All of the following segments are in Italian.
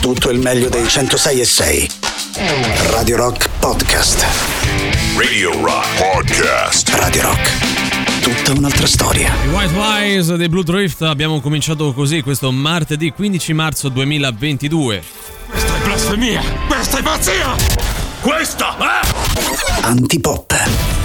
tutto il meglio dei 106 e 6. Radio Rock Podcast. Radio Rock Podcast. Radio Rock. Tutta un'altra storia. I White Wise dei Blue Drift abbiamo cominciato così questo martedì 15 marzo 2022. Questa è blasfemia! Questa è pazzia! Questa è... Antipop.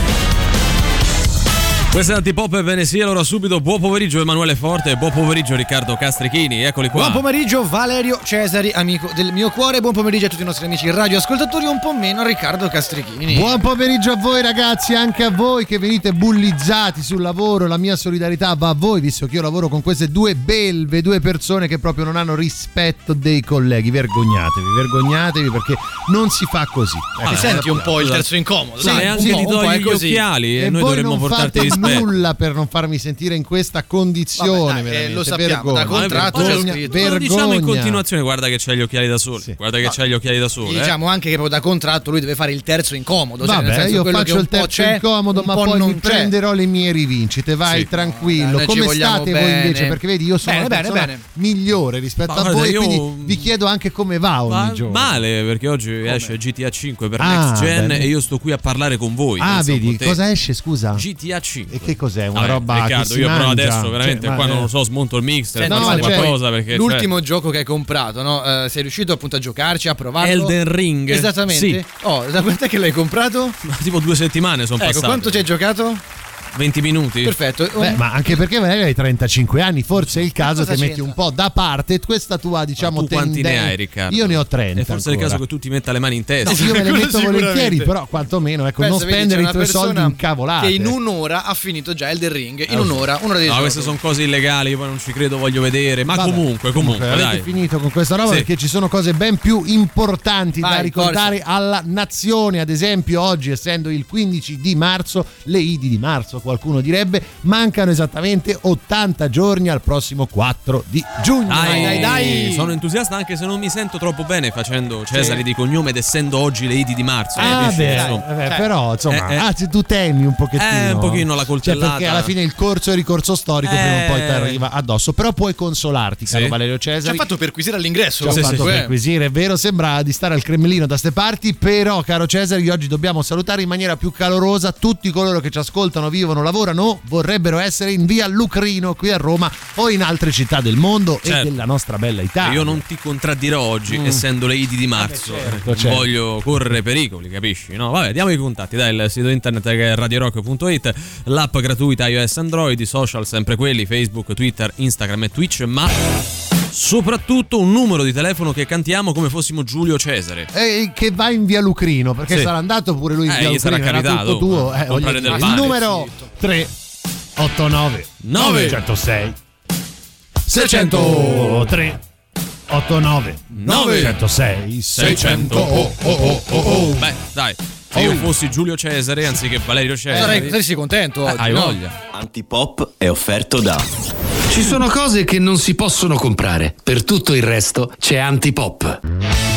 Questa è Antipop e Venesi, allora subito buon pomeriggio Emanuele Forte e buon pomeriggio Riccardo Castrichini, eccoli qua. Buon pomeriggio Valerio Cesari, amico del mio cuore, buon pomeriggio a tutti i nostri amici radioascoltatori, un po' meno Riccardo Castrichini. Buon pomeriggio a voi ragazzi, anche a voi che venite bullizzati sul lavoro, la mia solidarietà va a voi, visto che io lavoro con queste due belve, due persone che proprio non hanno rispetto dei colleghi, vergognatevi, vergognatevi perché non si fa così. Ti Ecco, senti un po' il terzo incomodo, Sì, e un anche po', ti un po' gli occhiali e, E noi dovremmo portarti rispetto. Nulla per non farmi sentire in questa condizione. Vabbè, dai, veramente. lo sappiamo, da vergogna. contratto c'è vergogna, scritto. Lo diciamo in vergogna. continuazione, guarda che c'hai gli occhiali da sole. Sì. Guarda che c'hai gli occhiali da sole. Eh. diciamo anche che proprio da contratto lui deve fare il terzo incomodo. cioè, nel Vabbè, senso io faccio il terzo c'è, incomodo, ma po' poi non mi c'è. prenderò le mie rivincite. Vai Sì. tranquillo. Ci Come state voi invece? Perché vedi, io sono Bene, una bene, persona bene. migliore rispetto Ma a guarda, voi, quindi vi chiedo anche come va ogni Ma- giorno. male perché oggi esce GTA 5 per Ah, Next Gen e io sto qui a parlare con voi. Ah, vedi, cosa esce, scusa? GTA 5. E che cos'è? Una Vabbè, roba che Riccardo, si io però mangia? adesso veramente Cioè, qua non lo so, smonto il mixer, faccio no, cioè, qualcosa perché L'ultimo gioco che hai comprato, no? Eh, sei riuscito appunto a giocarci, a provarlo? Elden Ring. Esattamente. Sì. Oh, da quant'è che l'hai comprato? cioè, tipo due settimane sono Ecco, passate. quanto ci hai giocato? 20 minuti. Perfetto. Beh, Un- ma anche perché magari hai 35 anni, forse è il caso che metti un po' da parte questa tua, diciamo, tu quanti ne tendenza. hai, Riccardo? Io ne ho 30. E forse è il ancora. caso che tu ti metta le mani in testa. No, io me le metto volentieri, però quantomeno ecco, Pensa, non spendere i tuoi soldi in cavolate. Che in un'ora ha finito già Elden Ring. In un'ora, un'ora di No, queste sono cose illegali, io poi non ci credo, voglio vedere. Ma Vabbè, comunque, comunque, avete dai. finito con questa roba Sì. perché ci sono cose ben più importanti da Vai, ricordare alla nazione. Ad esempio, oggi, essendo il 15 di marzo, le Idi di marzo, qualcuno direbbe, mancano esattamente 80 giorni al prossimo 4 di giugno. Dai, dai, dai. Sono entusiasta anche se non mi sento troppo bene facendo Cesari di cognome ed essendo oggi le Idi di marzo. Ah, capisci? beh, Insomma. vabbè, Cioè, però insomma, eh, eh. anzi, tu temi un pochettino. Eh, un pochino la Cioè, coltellata. perché alla fine il corso e ricorso storico prima o poi ti Eh. arriva addosso. Però puoi consolarti, caro Sì. Valerio Ci ha fatto perquisire all'ingresso. Ci ho Sì, fatto sì, sì. perquisire, è vero, sembra di stare al Cremlino da ste parti, però caro Cesare, oggi dobbiamo salutare in maniera più calorosa tutti coloro che ci ascoltano, vivono, lavorano, vorrebbero essere in via Lucrino qui a Roma o in altre città del mondo Certo. e della nostra bella Italia. Io non ti contraddirò oggi, essendo le Idi di marzo. certo, Non certo. voglio correre pericoli, capisci? No, vabbè, diamo i contatti. Dai, il sito internet che è radiorock.it, l'app gratuita iOS Android, i social sempre quelli, Facebook, Twitter, Instagram e Twitch, ma soprattutto un numero di telefono che cantiamo come fossimo Giulio Cesare. Eh, che va in via Lucrino perché Sì. sarà andato pure lui in Eh, via sarà Lucrino capitato, tutto tuo eh, voglio del il numero 389 Nove. 106 603 89 Nove. 106 600 Oh, oh, oh, oh, oh. Beh, dai, se io fossi Giulio Cesare anziché Valerio Sarei, Cesare, saresti contento oggi, hai no? voglia. Antipop è offerto da Ci sono cose che non si possono comprare. Per tutto il resto c'è Antipop.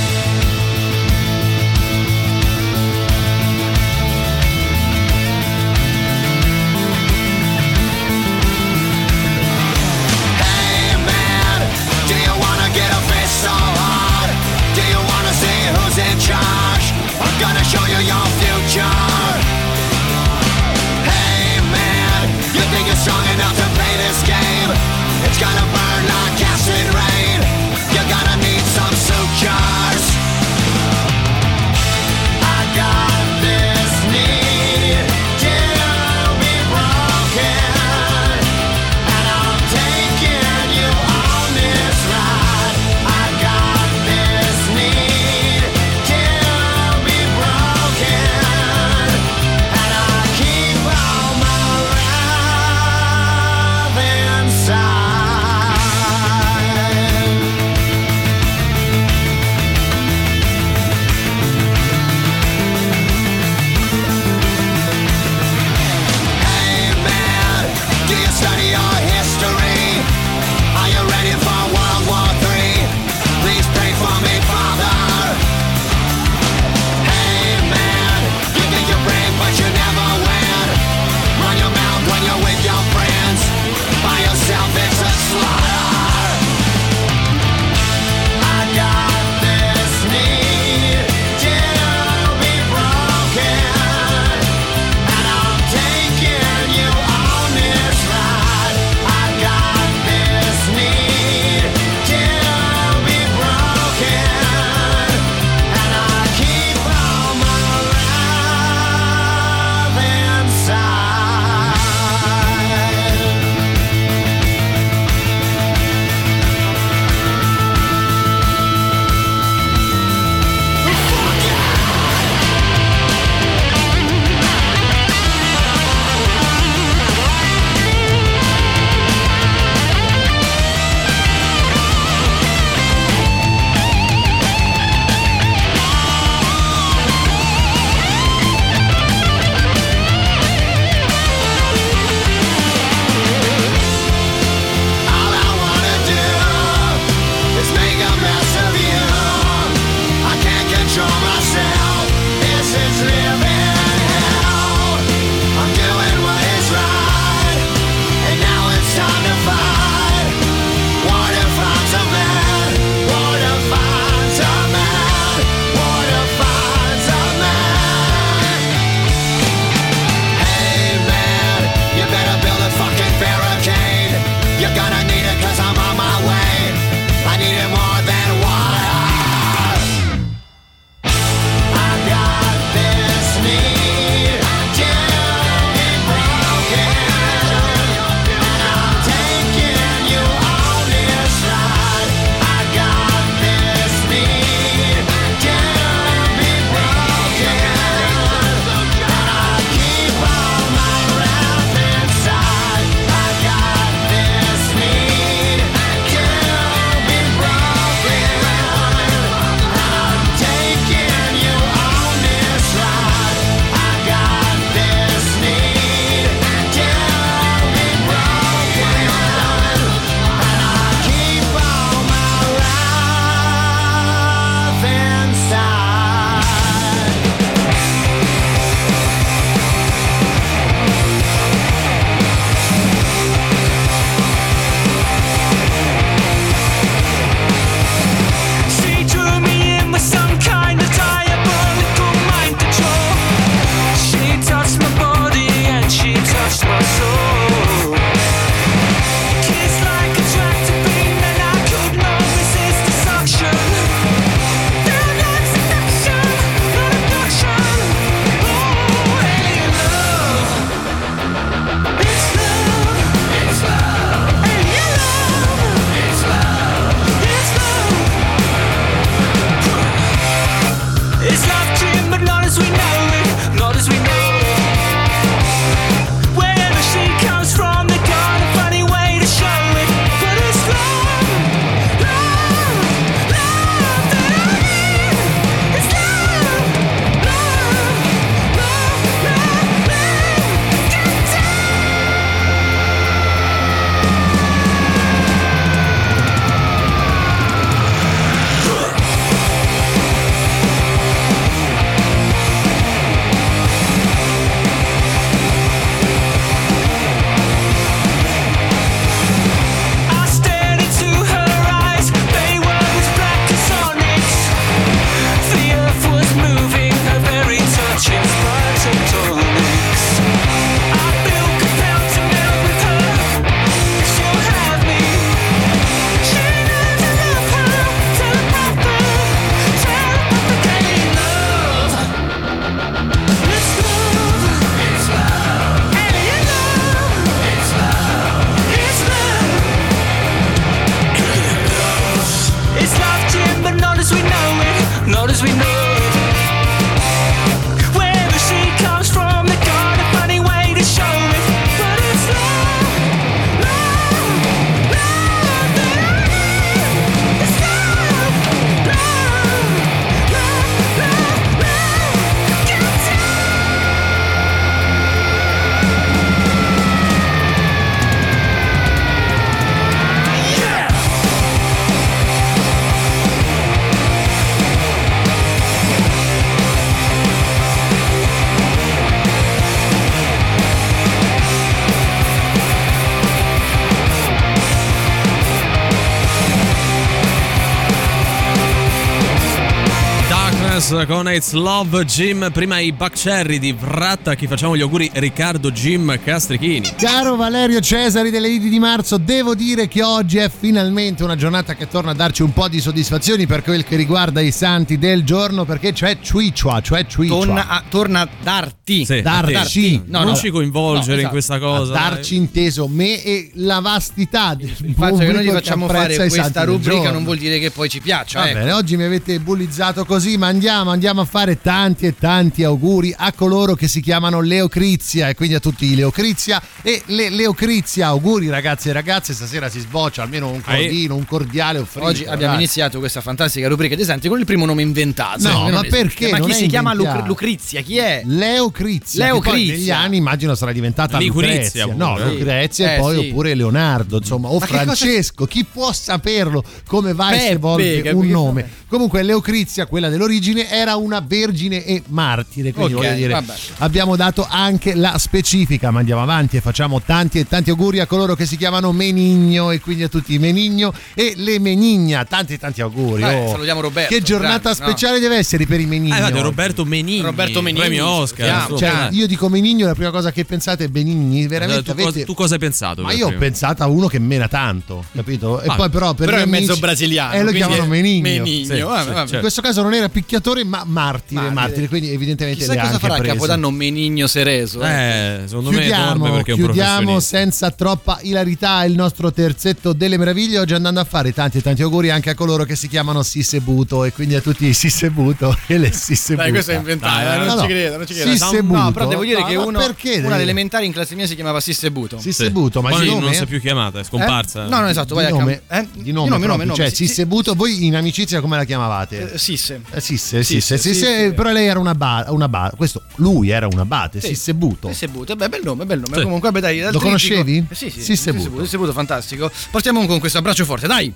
Con It's Love Jim. Prima i Buck Cherry di Vratta. Chi facciamo gli auguri? Riccardo Jim Castrichini. Caro Valerio Cesari delle Lidi di Marzo, devo dire che oggi è finalmente una giornata che torna a darci un po' di soddisfazioni per quel che riguarda i santi del giorno, perché c'è Ciuicua, cioè Ciuicua. Torna a, torna a darti. Sì, Darci. a te. No, non no. ci coinvolgere No, in esatto. questa cosa. a darci inteso me e la vastità del Il fatto che noi gli facciamo fare questa rubrica non vuol dire che poi ci piaccia. Va ecco. bene, oggi mi avete bullizzato così, ma andiamo, andiamo a fare tanti e tanti auguri a coloro che si chiamano Leocrizia e quindi a tutti i Leocrizia e le Leocrizia. Auguri ragazzi e ragazze, stasera si sboccia almeno un cordino, un cordiale offrito. Oggi abbiamo iniziato questa fantastica rubrica dei santi con il primo nome inventato. No, ma perché? Ma chi si chiama. Lucre- Lucrizia? Chi è? Leocrizia, Leocrizia. negli anni immagino sarà diventata Lucrezia, no, pure. Lucrezia Eh, e poi sì. oppure Leonardo, insomma, o Ma che cosa- Francesco, chi può saperlo come va e si Peppe, evolve un nome. Comunque Leocrizia, quella dell'origine, era una vergine e martire, quindi Ok, voglio dire, vabbè. abbiamo dato anche la specifica, ma andiamo avanti e facciamo tanti e tanti auguri a coloro che si chiamano Menigno e quindi a tutti i Menigno e le Menigna, tanti e tanti auguri. Dai, oh. salutiamo Roberto, Che giornata grande, no? speciale deve essere per i Menigno? Eh? Roberto Menini. Roberto Benigni, Premio Oscar. insomma. Cioè, io dico Benigno, la prima cosa che pensate è Benigni, veramente tu, cosa- avete... tu cosa hai pensato? Ma io ho pensato a uno che mena tanto, capito? E Ah, poi però per Però è mezzo brasiliano. E lo quindi chiamano Menigno. Menigno, Sì, vabbè, sì, vabbè. certo. In questo caso non era picchiatore, ma martire, Martire. martire, quindi evidentemente Chissà le cosa anche farà a preso. Capodanno Menigno Sereso. eh. Eh, secondo me Chiudiamo, perché è un chiudiamo senza troppa ilarità il nostro terzetto delle meraviglie oggi andando a fare tanti e tanti auguri anche a coloro che si chiamano Sissebuto e quindi a tutti i Sissebuto e le Sissebuto. Dai, questo è inventato, Dai, eh, non no, ci no. credo, non ci credo. Sissebuto. No, però devo dire No, che ma uno, perché una elementari in classe mia si chiamava Sissebuto. Sissebuto, ma Poi di non nome? si è più chiamata, è scomparsa. Eh? No, no, esatto, vai di a cam- nome, eh? di nome, nome, proprio, nome, cioè sì, sì. Sissebuto, voi in amicizia come la chiamavate? Eh, Sisse. Eh, Sisse, Sisse, Sisse, Sisse, Sisse. però lei era una ba- una ba- questo lui era un abate, Sì. Sissebuto. Sissebuto, beh, bel nome, bel nome. Sì. Comunque, vabbè, dai, Lo conoscevi? Eh, sì, sì. Sissebuto. Sissebuto, Sissebuto, fantastico. Partiamo con questo abbraccio forte, dai.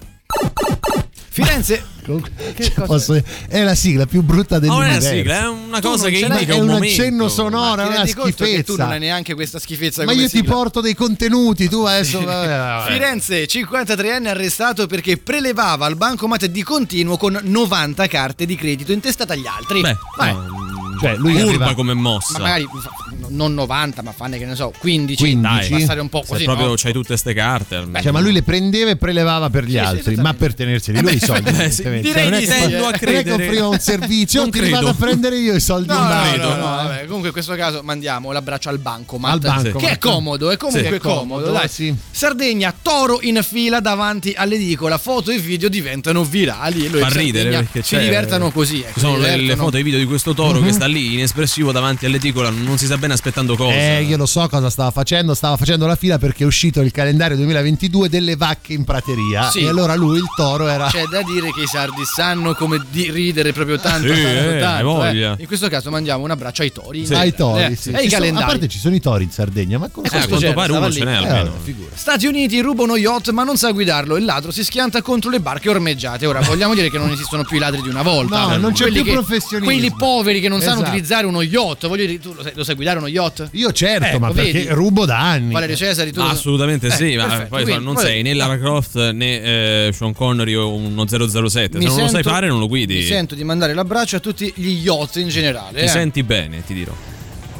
Firenze. Cioè, posso- è la sigla più brutta Ma non è dell'universo. una sigla, è una cosa che indica è un un accenno sonoro, Ma è ti una che tu schifezza. non hai neanche questa schifezza Ma io ti sigla? porto dei contenuti, tu adesso. vabbè, vabbè. Firenze, 53enne arrestato perché prelevava al bancomat di continuo con 90 carte di credito intestate agli altri. Beh, Vai. no, Cioè, lui curva aveva- come Ma mossa. magari fa- non 90, ma fanne che ne so, 15. 15. Dai, passare un po' Se così. proprio no? c'hai tutte queste carte. almeno. Cioè, ma lui le prendeva e prelevava per gli Sì, sì, altri, ma esattamente. per tenerseli lui i soldi. eh, sì, direi non è di sì, eh. Tendo a non è che credere. offriva un servizio, Non ti vado a prendere io i soldi No, in no, banco. no, no, vabbè. Comunque in questo caso mandiamo l'abbraccio al bancomat. Al bancomat. Che è comodo, è comunque Sì, è comodo. dai. sì. Sardegna, toro in fila davanti all'edicola. Foto e video diventano virali. Fa ridere Sardegna perché si c'è- divertano così. Ci ecco, sono le, foto e i video di questo toro che sta lì inespressivo davanti all'edicola, non si sa bene aspettando cosa. Eh, io lo so cosa stava facendo, stava facendo la fila perché è uscito il calendario 2022 delle vacche in prateria Sì. e allora lui il toro era C'è da dire che i sardi sanno come di ridere proprio tanto. Sì, tanto, eh, tanto, voglia. In questo caso mandiamo un abbraccio ai tori. ai tori, Eh, sì. E Ci sono- a parte ci sono i tori in Sardegna, ma come Eh, a questo quanto pare uno ce n'è Eh, almeno. figura. Stati Uniti ruba uno yacht ma non sa guidarlo. Il ladro si schianta contro le barche ormeggiate. Ora vogliamo dire che non esistono più i ladri di una volta. No, non c'è Quelli più che- professionismo. Quelli poveri che non sanno Esatto. utilizzare uno yacht. Voglio dire, tu lo sai, lo sai guidare uno yacht? Io certo, Ecco, ma perché vedi? rubo da anni. Valerio Cesari, tu assolutamente Eh, sì, ma perfetto, poi quindi, non sei né Lara Croft né eh, Sean Connery o uno 007. Se non lo sai fare, non lo guidi. Mi sento di mandare l'abbraccio a tutti gli yacht in generale. Ti eh. senti bene, ti dirò.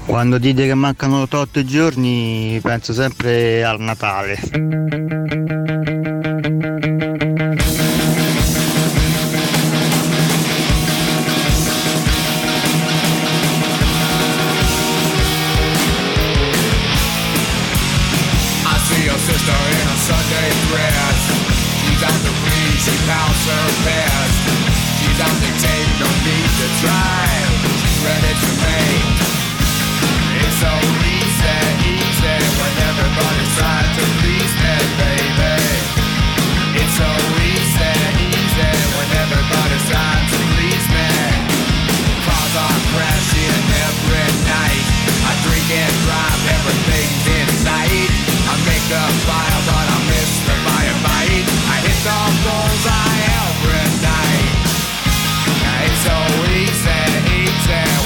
Quando dite che mancano 8 giorni penso sempre al Natale. Tape, no need to drive. She's ready to. It's so easy, easy when everybody's trying to please me, baby. It's so easy, easy when everybody's trying to please me. Every night. I drink and drive, everything's. I make the fire, Yeah.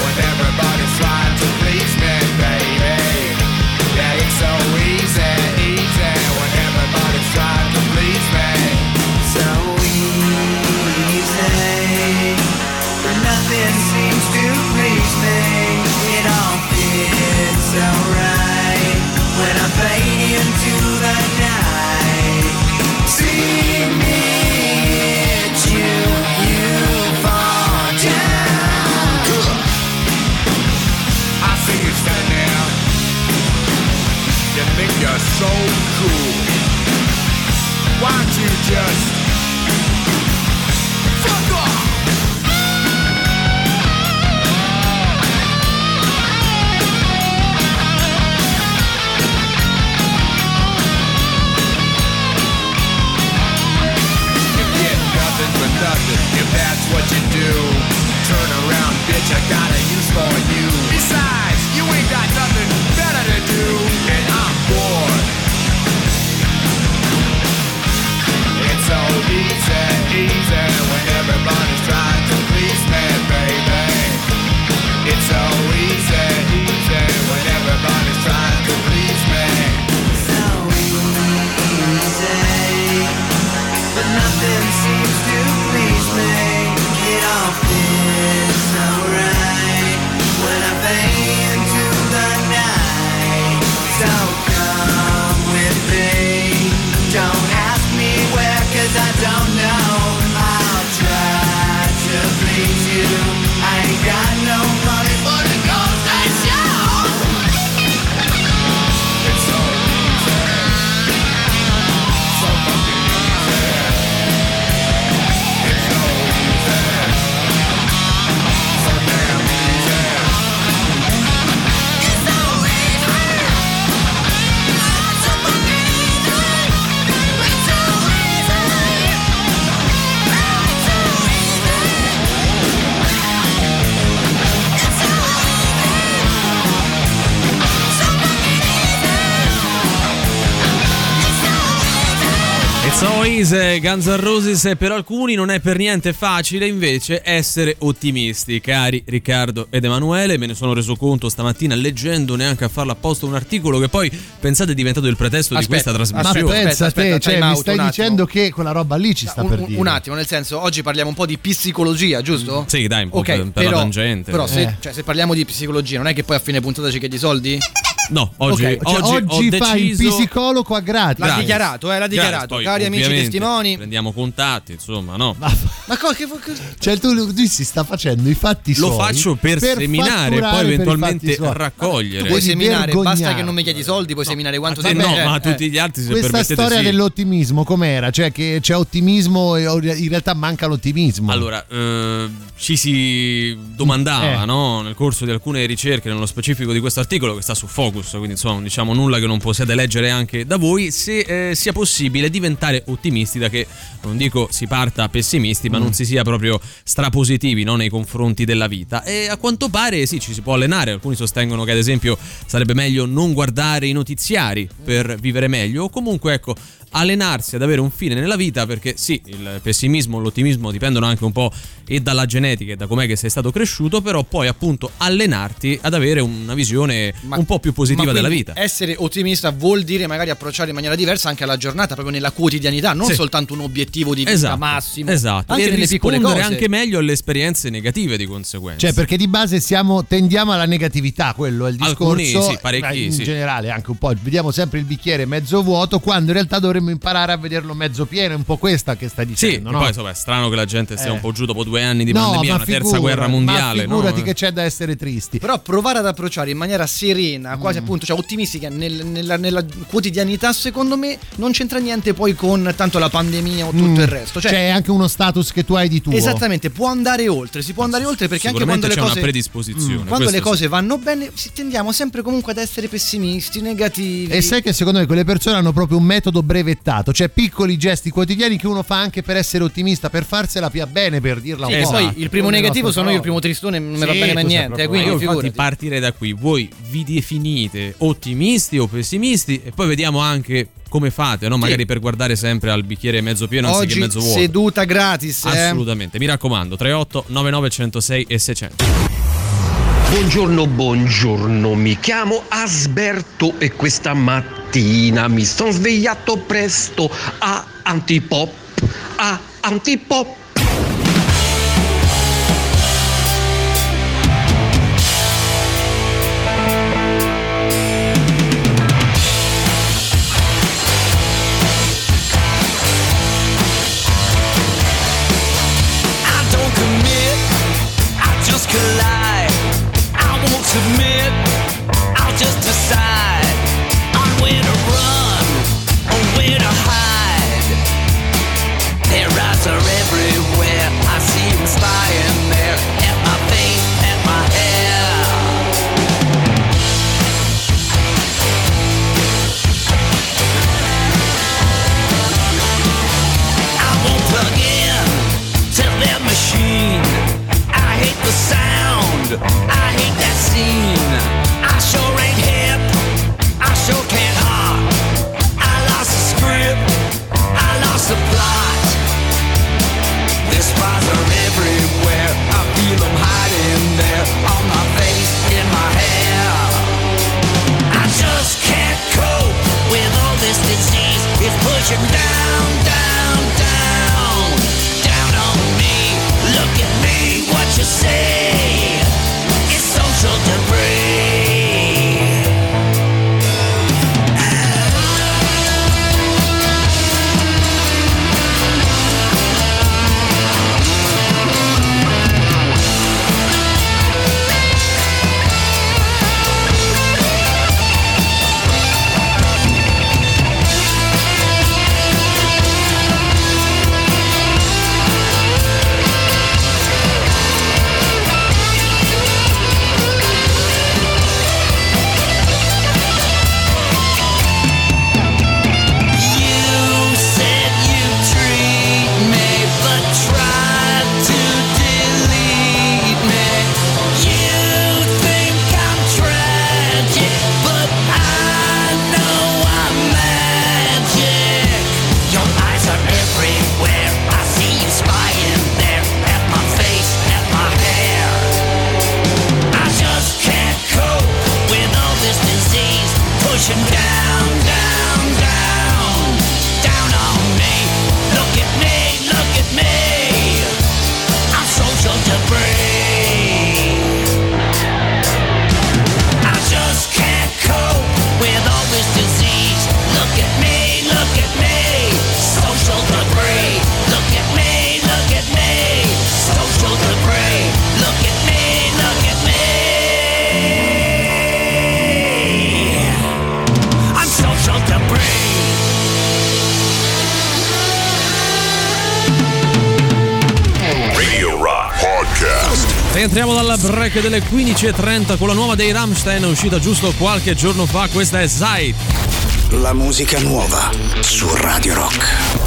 Easy, Guns N' Roses, per alcuni non è per niente facile invece essere ottimisti, cari Riccardo ed Emanuele, me ne sono reso conto stamattina leggendo neanche a farlo apposta un articolo che poi pensate è diventato il pretesto di Aspetta, questa Ma trasmissione. pensa aspetta, te, aspetta, cioè, mi stai dicendo che quella roba lì ci sta un, per un- dire. un attimo, nel senso, oggi parliamo un po' di psicologia, giusto? Sì, dai, un po' Ok, per, per però, la tangente. Però se, Eh. cioè, se parliamo di psicologia, non è che poi a fine puntata ci chiedi soldi? No, oggi, Ok, Cioè, oggi, oggi ho fai il deciso... psicologo a gratis. L'ha dichiarato, eh, l'ha dichiarato. poi, Cari amici testimoni. Prendiamo contatti, insomma, no. Ma co- che, che- Cioè, tu lui si sta facendo i fatti Lo suoi faccio per, seminare e fatturare poi per eventualmente raccogliere. tu puoi seminare, basta che non mi chiedi soldi, puoi seminare quanto ti no, eh, ma eh. tutti gli altri se Questa storia sì. dell'ottimismo com'era? Cioè che c'è ottimismo e in realtà manca l'ottimismo. Allora, eh, ci si domandava Eh. no, nel corso di alcune ricerche, nello specifico di questo articolo che sta su Focus, quindi insomma non diciamo nulla che non possiate leggere anche da voi, se eh, sia possibile diventare ottimisti da che non dico si parta pessimisti, Mm. ma non si sia proprio strapositivi no, nei confronti della vita. E a quanto pare sì, ci si può allenare, alcuni sostengono che ad esempio sarebbe meglio non guardare i notiziari per vivere meglio o comunque ecco allenarsi ad avere un fine nella vita perché sì, il pessimismo, l'ottimismo dipendono anche un po' e dalla genetica e da com'è che sei stato cresciuto, però poi appunto allenarti ad avere una visione Ma- un po' più positiva ma della vita. Essere ottimista vuol dire magari approcciare in maniera diversa anche alla giornata, proprio nella quotidianità, non Sì. soltanto un obiettivo di vita Esatto, massimo. esatto. Anche e nelle piccole cose. rispondere anche meglio alle esperienze negative di conseguenza. Cioè, perché di base siamo, tendiamo alla negatività, quello è il discorso. Alcuni, sì, parecchi, in sì. generale, anche un po'. Vediamo sempre il bicchiere mezzo vuoto, quando in realtà dovremmo imparare a vederlo mezzo pieno. È un po' questa che stai Sì, dicendo, e no? poi insomma, è strano che la gente stia Eh. un po' giù dopo due anni di no, pandemia, una terza figura- guerra mondiale. Ma figurati no? che c'è da essere tristi. Però provare ad approcciare in maniera serena, Mm. Quasi appunto, cioè ottimistica nel- nella, nella quotidianità, secondo me non c'entra niente poi con tanto la pandemia o tutto Mm. il resto. Cioè, C'è anche uno status che tu hai di tuo. Esattamente, può andare oltre, si può andare oltre perché anche quando le c'è cose una predisposizione. quando le cose vanno bene, si- tendiamo sempre comunque ad essere pessimisti, negativi. E sai che secondo me quelle persone hanno proprio un metodo brevettato, cioè piccoli gesti quotidiani che uno fa anche per essere ottimista, per farsela più a bene, per dirla Sì, un po'. poi il primo negativo sono io, il primo tristone non mi Sì, va bene sei niente, eh, quindi Io infatti partirei da qui. Voi vi definite ottimisti o pessimisti e poi vediamo anche come fate, no? magari per guardare sempre al bicchiere mezzo pieno anziché Oggi mezzo vuoto. seduta gratis, eh. Assolutamente, mi raccomando, 38 99 106 e 600. Buongiorno, buongiorno, mi chiamo Asberto e questa mattina mi sono svegliato presto a antipop, a antipop. Break delle 15.30 con la nuova dei Rammstein uscita giusto qualche giorno fa. Questa è Zeit. La musica nuova su Radio Rock.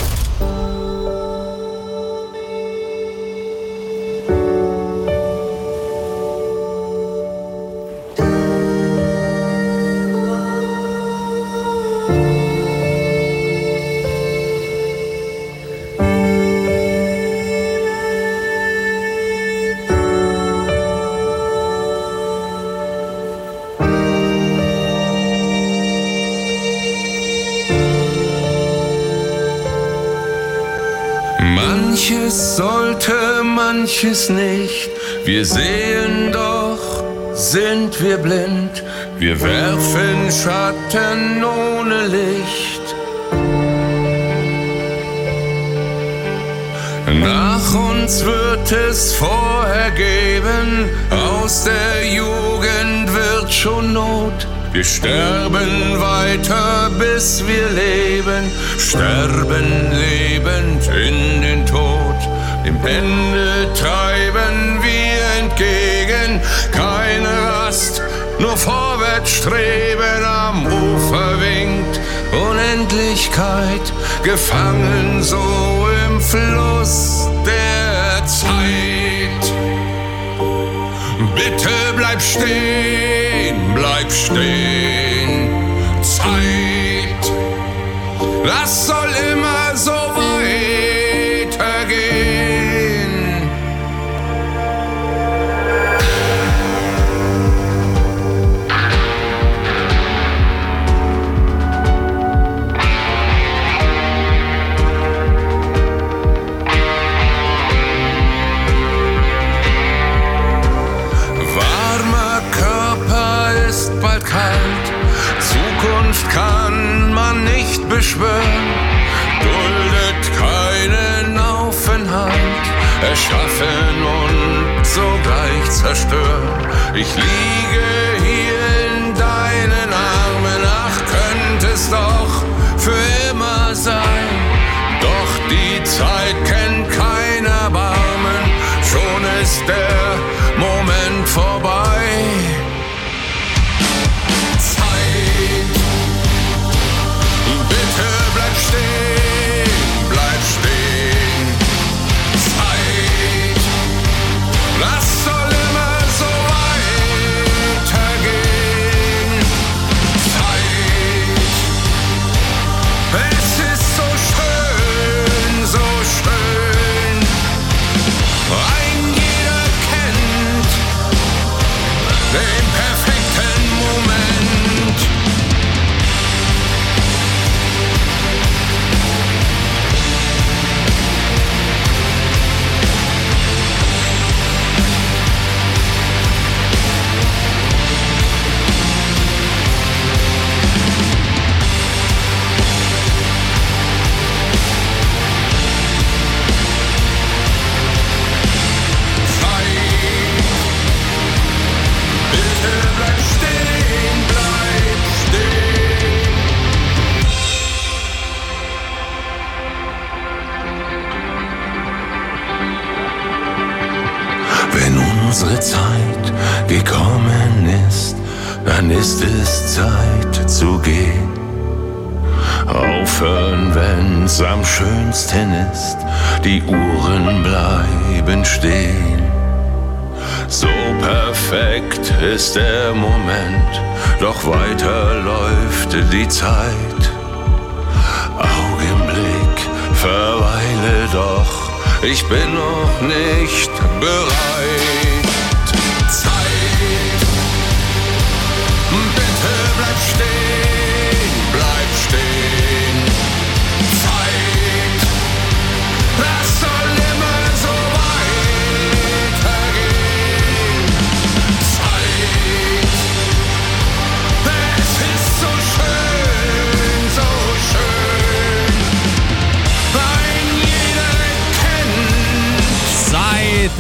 Manches nicht. Wir sehen doch, sind wir blind. Wir werfen Schatten ohne Licht. Nach uns wird es vorher geben, aus der Jugend wird schon Not. Wir sterben weiter, bis wir leben, sterben lebend in den. Dem Ende treiben wir entgegen, keine Rast, nur vorwärts streben, am Ufer winkt Unendlichkeit, gefangen so im Fluss der Zeit. Bitte bleib stehen, bleib stehen. Zeit, das soll immer beschwören, duldet keinen Aufenthalt, erschaffen und sogleich zerstören. Ich liege hier in deinen Armen, ach könnte es doch für immer sein. Doch die Zeit kennt kein Erbarmen, schon ist der dann ist es Zeit zu gehen. Aufhören, wenn's am schönsten ist, die Uhren bleiben stehen. So perfekt ist der Moment, doch weiter läuft die Zeit. Augenblick, verweile doch, ich bin noch nicht bereit.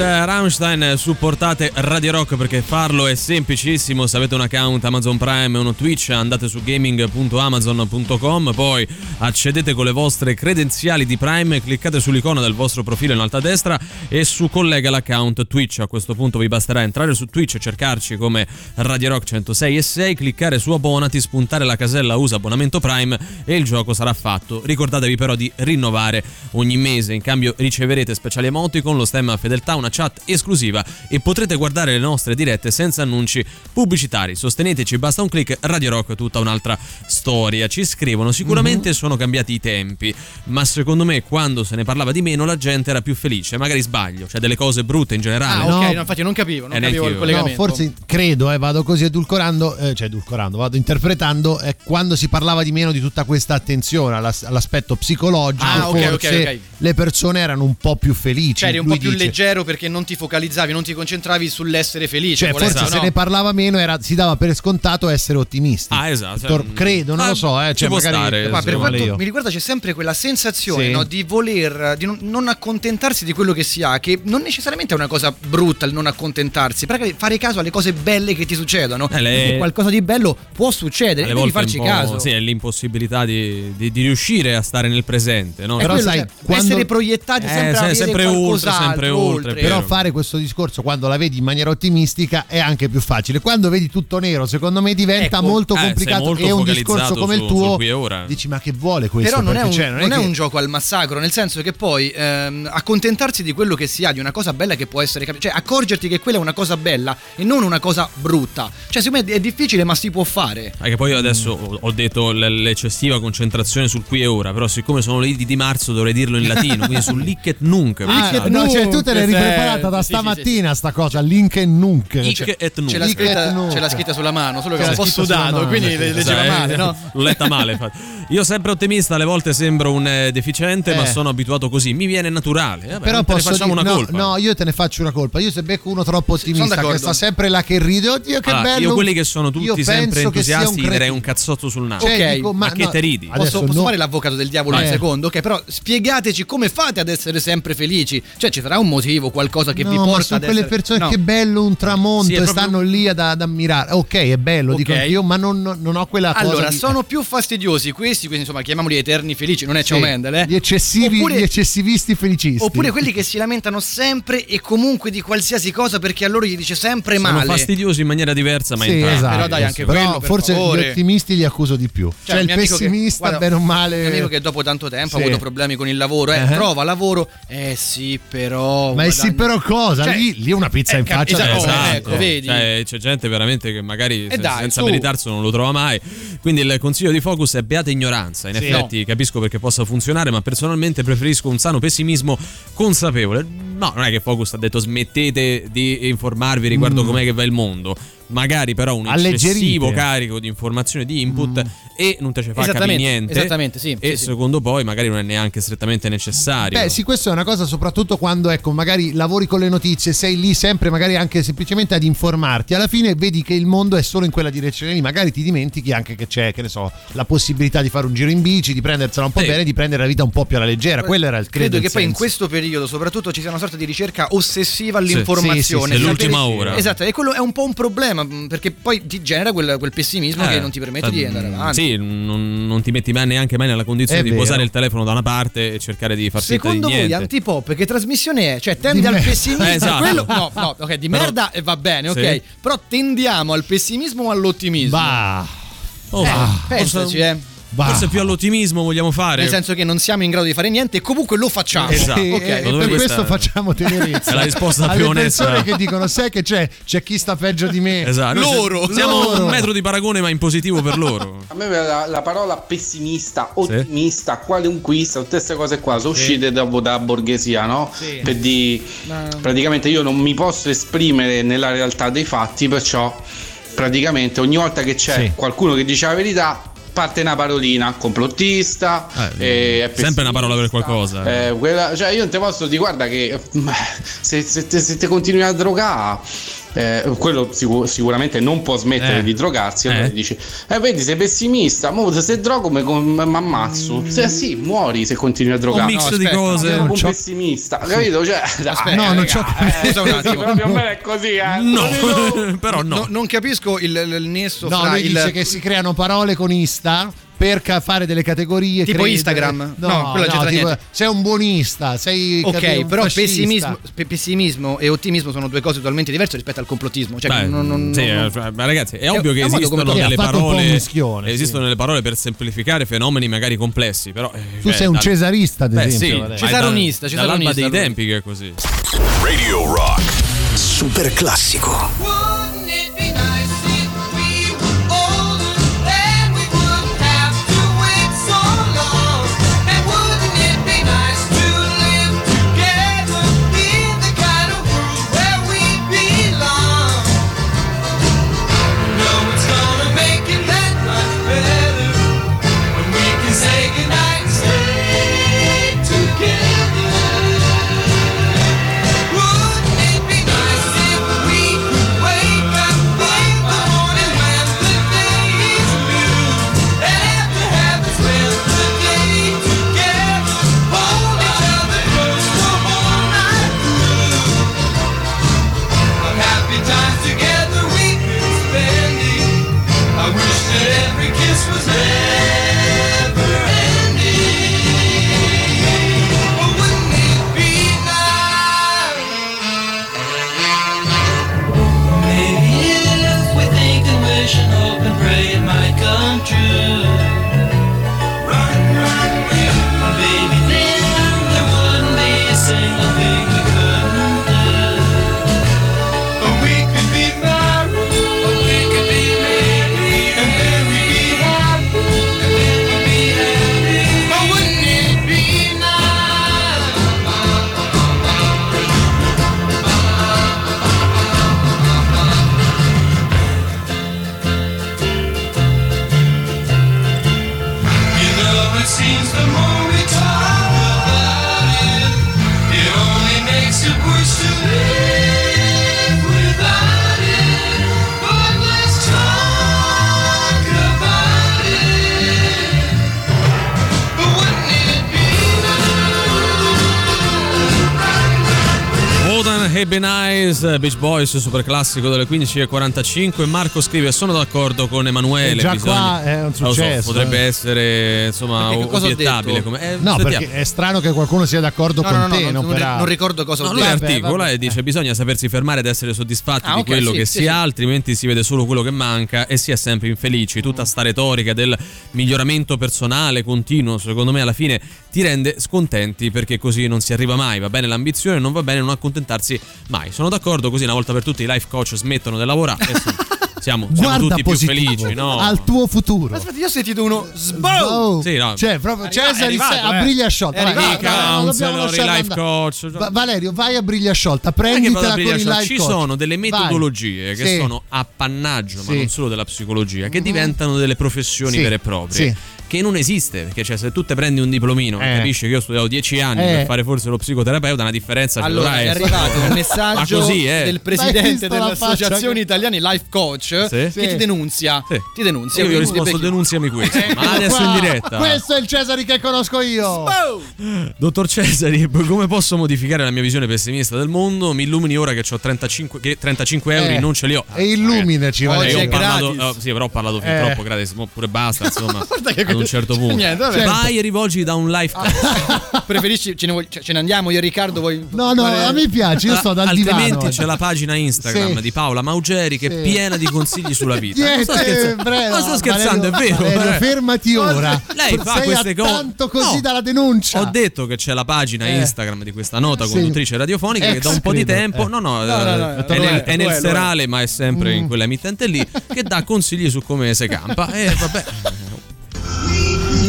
Ein jeder kennt Zeit, Rammstein, supportate Radio Rock perché farlo è semplicissimo. Se avete un account Amazon Prime uno Twitch, andate su gaming.amazon.com, poi accedete con le vostre credenziali di Prime, cliccate sull'icona del vostro profilo in alto a destra e su collega l'account Twitch. A questo punto vi basterà entrare su Twitch, cercarci come Radio Rock 106 e 6, cliccare su abbonati, spuntare la casella usa abbonamento Prime e il gioco sarà fatto. Ricordatevi però di rinnovare ogni mese, in cambio riceverete speciali emoticon, lo stemma fedeltà, una chat esclusiva e potrete guardare le nostre dirette senza annunci pubblicitari. Sosteneteci, basta un clic, Radio Rock tutta un'altra storia. Ci scrivono, sicuramente Mhm. sono cambiati i tempi, ma secondo me quando se ne parlava di meno la gente era più felice, magari sbaglio, cioè delle cose brutte in generale. Ah, ok, No. no, infatti non capivo, non Eh, capivo il collegamento. No, forse credo, eh, vado così edulcorando, eh, cioè edulcorando, vado interpretando, è quando si parlava di meno di tutta questa attenzione all'as- all'aspetto psicologico, Ah, ok, forse ok, ok. le persone erano un po' più felici. Cioè, eri un po' più dice. leggero perché non ti focalizzavi, non ti concentravi sull'essere felice. Cioè, forse se no? ne parlava meno, era- si dava per scontato essere ottimisti. Ah, esatto. Tor- credo, non Ah, lo so, eh, ci cioè, magari stare, Ma per secondo quanto io. mi riguarda c'è sempre quella sensazione Sì. no, di voler, di non, non accontentarsi di quello che si ha, che non necessariamente è una cosa brutta il non accontentarsi, perché fare caso alle cose belle che ti succedono. Eh, le- qualcosa di bello può succedere, e devi farci caso. Sì, è l'impossibilità di, di- di riuscire a stare nel presente, no? È Però quello, sai, cioè, quando- essere proiettati Eh, sempre a se- avere sempre oltre, sempre oltre, oltre. Però fare questo discorso quando la vedi in maniera ottimistica è anche più facile. Quando vedi tutto nero, secondo me diventa Ecco. molto Eh, complicato. molto e un discorso come su- il tuo sul qui e ora. dici ma che vuole questo? Però non è, un, cioè, non è che- un gioco al massacro, nel senso che poi ehm, accontentarsi di quello che si ha, di una cosa bella che può essere cap- cioè accorgerti che quella è una cosa bella e non una cosa brutta. Cioè, secondo me è difficile, ma si può fare. Anche poi io adesso ho- ho detto l'eccessiva concentrazione sul qui e ora, però siccome sono le idi di marzo dovrei dirlo in latino, quindi sul licet nunc. Ah, no, cioè, tu te l'hai Sì, ripreparata da sì, sì, stamattina sta cosa, link e nunc. Hic Cioè, et nunc. Ce l'ha, Hic scritta, et nunc. ce l'ha scritta sulla mano, solo che era un po' sudato, quindi sì. le- leggeva male, no? L'ho letta male. infatti. Io sempre ottimista, alle volte sembro un eh, deficiente, ma Eh. sono abituato così. Mi viene naturale. Vabbè, Però posso facciamo dire, una no, colpa. no, io te ne faccio una colpa. Io se becco uno troppo ottimista che sta sempre là che ride, oddio che Allora, bello. io quelli che sono tutti sempre entusiasti gli darei un cazzotto sul naso. Cioè, Ok, dico, ma ma che no, te ridi? Posso, adesso posso no. fare l'avvocato del diavolo un Eh. secondo? Ok, però spiegateci come fate ad essere sempre felici. Cioè, ci sarà un motivo, qualcosa che no, vi ma porta sono ad quelle essere... persone No. che bello un tramonto Sì, e proprio- stanno lì ad, ad ammirare. Ok, è bello, Ok. dico anch'io, ma non, non ho quella cosa. Allora, di- sono più fastidiosi questi, questi insomma, chiamiamoli eterni felici, non è Sì, Ciao Mendel, eh? Gli eccessivi, Oppure- gli eccessivisti felicisti. Oppure quelli che si lamentano sempre e comunque di qualsiasi cosa perché a loro gli dice sempre Sono male. fastidiosi in maniera diversa, ma Sì, entrambi. esatto. Però dai, anche Però quello, per forse favore. gli ottimisti li accuso di più. Cioè, il mio amico che- pessimista, guarda, bene o male. Un amico che dopo tanto tempo Sì. ha avuto problemi con il lavoro, eh, Eh. trova lavoro. Eh sì, però. Ma sì, però cosa? Cioè, lì, lì una pizza eh, in faccia. esatto, senti. ecco, vedi? Cioè, c'è gente veramente che magari E se- dai, senza meritarsi non lo trova mai. Quindi il consiglio di Focus è beata ignoranza. In Sì. effetti capisco perché possa funzionare, ma personalmente preferisco un sano pessimismo consapevole. No, non è che Focus ha detto smettete di informarvi riguardo Mm. com'è che va il mondo. Magari però un eccessivo carico di informazioni di input e non te ce fa capire niente. esattamente, sì, E sì, sì. secondo poi magari non è neanche strettamente necessario. Beh, sì, questo è una cosa soprattutto quando ecco, magari lavori con le notizie, sei lì sempre magari anche semplicemente ad informarti. Alla fine vedi che il mondo è solo in quella direzione lì, magari ti dimentichi anche che c'è, che ne so, la possibilità di fare un giro in bici, di prendersela un po' Sì. bene, di prendere la vita un po' più alla leggera. Quello era il credo. Credo che poi in senso. questo periodo, soprattutto, ci sia una sorta di ricerca ossessiva Sì, all'informazione. sì, sì, sì, Sapere- l'ultima ora. Esatto, e quello è un po' un problema mh, perché poi ti genera quel, quel pessimismo che Eh, non ti permette di andare avanti. Sì, non, non ti metti mai neanche mai nella condizione È di vero. posare il telefono da una parte e cercare di far finta di Secondo voi niente. antipop che trasmissione è? Cioè tende Di al pessimismo? Eh, esatto. quello, no, no, ok, di Però- merda e va bene, ok. Sì. Però tendiamo al pessimismo o all'ottimismo? Bah, Oh, Eh, pensaci, eh. Bah. Forse più all'ottimismo vogliamo fare. Nel senso che non siamo in grado di fare niente e comunque lo facciamo. Esatto. E- Ok. e per questa questo facciamo tenerezza è la risposta alle più onesta. persone che dicono sai che c'è c'è chi sta peggio di me Esatto. Loro. se- Siamo Loro. un metro di paragone, ma in positivo per loro. A me la, la parola pessimista, ottimista, qualunquista, tutte queste cose qua sono uscite dopo da borghesia, no? Sì. Per di praticamente io non mi posso esprimere nella realtà dei fatti, perciò praticamente ogni volta che c'è Sì. qualcuno che dice la verità parte una parolina complottista Eh, eh, sempre una parola per qualcosa. eh, quella- cioè io non ti posso dire guarda che se, se te, se te continui a drogare eh, quello sicu- sicuramente non può smettere Eh. di drogarsi. Allora Eh. dici, eh, vedi, sei pessimista. Mo, se drogo mi ammazzo. Se sì, muori se continui a drogare. Un mix No, di aspetta, cose. Non un c'ho- pessimista, capito? Cioè, dai, no, non c'ho eh, Scusa un attimo. proprio a me è così, eh. No, però no. No, non capisco il, il nesso No, fra lui il dice che si creano parole con Ista per ca- fare delle categorie Tipo credere- Instagram? no, No, quella no, tipo, niente. sei un buonista sei Ok, capito, però pessimismo, pe- pessimismo e ottimismo sono due cose totalmente diverse rispetto al complottismo. Cioè, Beh, non- non- sì, non- eh, ma ragazzi, è, È- ovvio che è esistono delle ha fatto un po' un parole. esistono delle parole per semplificare fenomeni magari complessi. Però, eh, tu cioè, sei un dal- cesarista ad Beh, esempio sì, Cesaronista, da- Dall'alba cesaronista dei tempi che è così. Radio Rock. Super classico. Habe Nice, Beach Boys, super classico delle 15.45. Marco scrive: Sono d'accordo con Emanuele. E già bisogna- qua è un lo so, successo, potrebbe eh. essere insomma ho obiettabile. detto? Come, eh, no sentiamo. perché è strano che qualcuno sia d'accordo No, con no, no, te non- non non, ricordo cosa No, ho lui detto. articola e dice bisogna sapersi fermare ed essere soddisfatti Ah, di ok, quello sì, che sì, si sì. ha, altrimenti si vede solo quello che manca e si è sempre infelici. Tutta sta retorica del miglioramento personale continuo, secondo me alla fine ti rende scontenti perché così non si arriva mai. Va bene l'ambizione, non va bene non accontentarsi mai. Sono d'accordo, così una volta per tutte i life coach smettono di lavorare siamo, siamo tutti più felici, no? al tuo futuro. Aspetta, io ho sentito uno sbow. Sì, no. Cioè, proprio Arriva- Cesare è sei- a eh. briglia sciolta. È Vai, vai, vai, Counselor, life coach. Va- Valerio, vai a briglia sciolta, è prenditela con il cioè, life ci coach. sono delle Vai. metodologie che Sì. sono appannaggio, ma Sì. non solo della psicologia, che diventano delle professioni Sì. vere e proprie. Sì. Che non esiste, perché cioè, se tu te prendi un diplomino e Eh. capisci che io ho studiato 10 anni Eh. per fare forse lo psicoterapeuta, una differenza ce Allora, dovrai è essere. arrivato un messaggio Ma così, eh. del presidente dell'Associazione che- Italiani Life Coach Sì. che ti denunzia. Sì. Ti denunzia. Io gli ho risposto denunziami questo, ma Eccolo adesso qua. in diretta. Questo è il Cesare che conosco io. Dottor Cesari, come posso modificare la mia visione pessimista del mondo? Mi illumini ora che ho 35, che 35 euro, Eh. non ce li ho. E illuminaci, Eh, io è ho parlato, oh, sì, però ho parlato fin Eh. troppo gratis, pure basta, insomma. Che ad un certo punto. Niente, vabbè. Vai e rivolgi da un live Preferisci ce ne, vog- cioè, ce ne andiamo io e Riccardo vuoi No, no, fare- a me piace, io sto dal Altrimenti divano. c'è la pagina Instagram Sì. di Paola Maugeri che è Sì. piena di consigli sulla vita. Niente, non sto scherzando, breve, non sto scherzando, Valerio, è vero. Valerio, eh. fermati ora. Lei fa Sei queste cose. tanto così No, dalla denuncia. Ho detto che c'è la pagina Eh. Instagram di questa nota Sì. conduttrice radiofonica che Ex, da un po' di credo. tempo, Eh. no, no, No, no, eh, è nel, è, è nel serale, ma è sempre Mm. in quella emittente lì, che dà consigli su come si campa. E vabbè,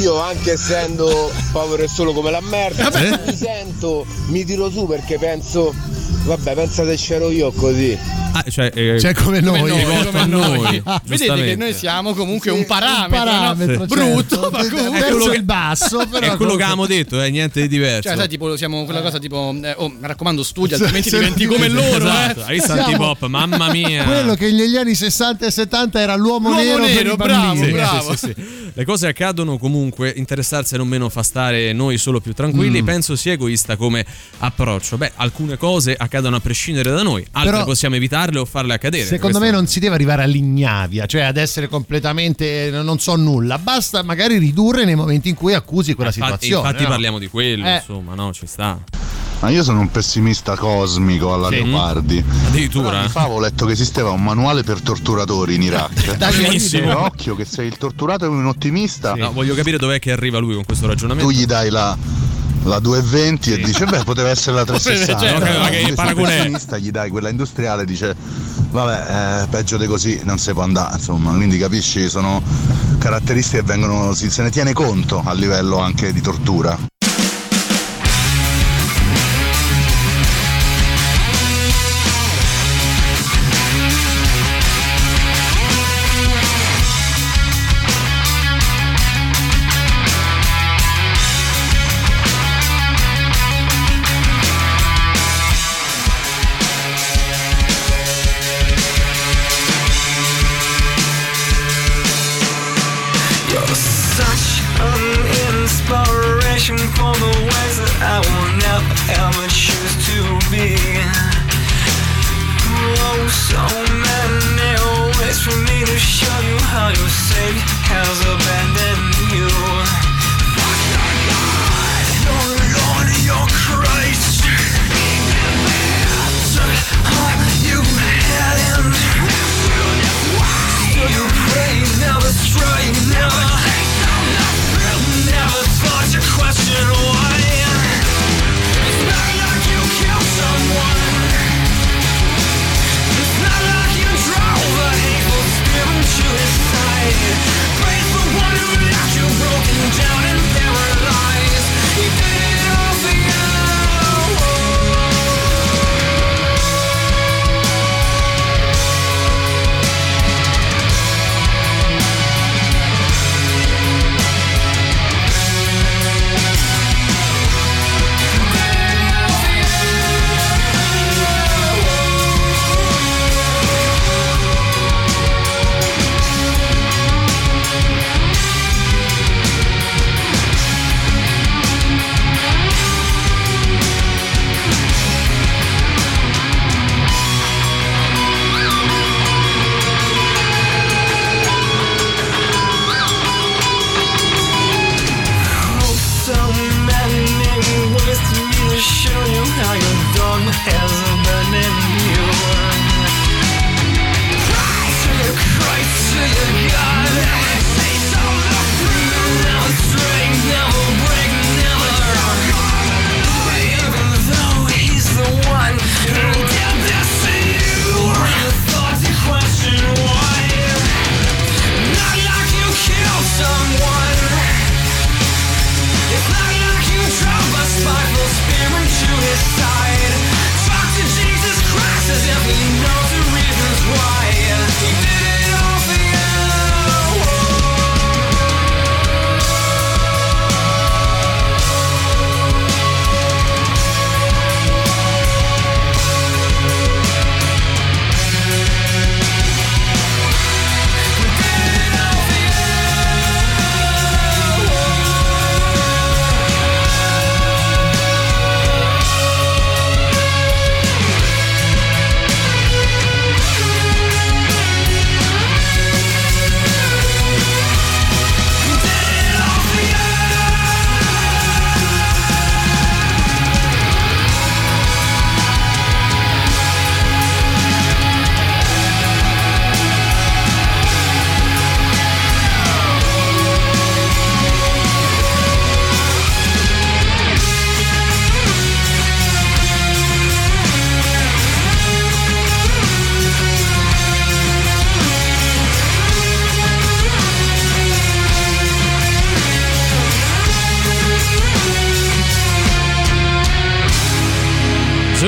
Io anche essendo povero e solo come la merda, mi sento, mi tiro su perché penso, vabbè, pensa se c'ero io così. Ah, cioè, eh, Cioè, come noi. come a noi. noi. Vedete che noi siamo comunque un parametro, un parametro, no? certo. brutto, ma comunque Verso quello che- il basso, però È quello che avevamo detto, è niente di diverso. Cioè, sai, tipo, siamo quella cosa tipo. eh, oh, mi raccomando, studia, altrimenti se- diventi come loro. Esatto, eh. hai visto Siamo- Antipop, mamma mia. Quello che negli anni 60 e 70 era l'uomo, L'uomo nero, per nero, i bravo, bambini. Sì, bravo. sì, sì, sì. Le cose accadono comunque, interessarsi non meno fa stare noi solo più tranquilli, Mm. penso sia egoista come approccio. Beh, alcune cose accadono a prescindere da noi, altre Però- possiamo evitarle o farle accadere. Secondo me non si deve arrivare all'ignavia, cioè ad essere completamente non so nulla, basta magari ridurre nei momenti in cui accusi quella Infatti, situazione. infatti no? parliamo di quello, Eh. insomma, no, ci sta. Ma io sono un pessimista cosmico alla Sì? Leopardi. Addirittura? Anni fa avevo letto che esisteva un manuale per torturatori in Iraq. Dai, Benissimo. Occhio che sei il torturato e un ottimista, No, voglio capire dov'è che arriva lui con questo ragionamento. tu gli dai la, la 220 e dice beh poteva essere la 360. Certo, ma che- è? pessimista gli dai quella industriale e dice vabbè eh, peggio di così non si può andare insomma quindi capisci sono caratteristiche che vengono si, se ne tiene conto a livello anche di tortura. So many ways for me to show you how your Savior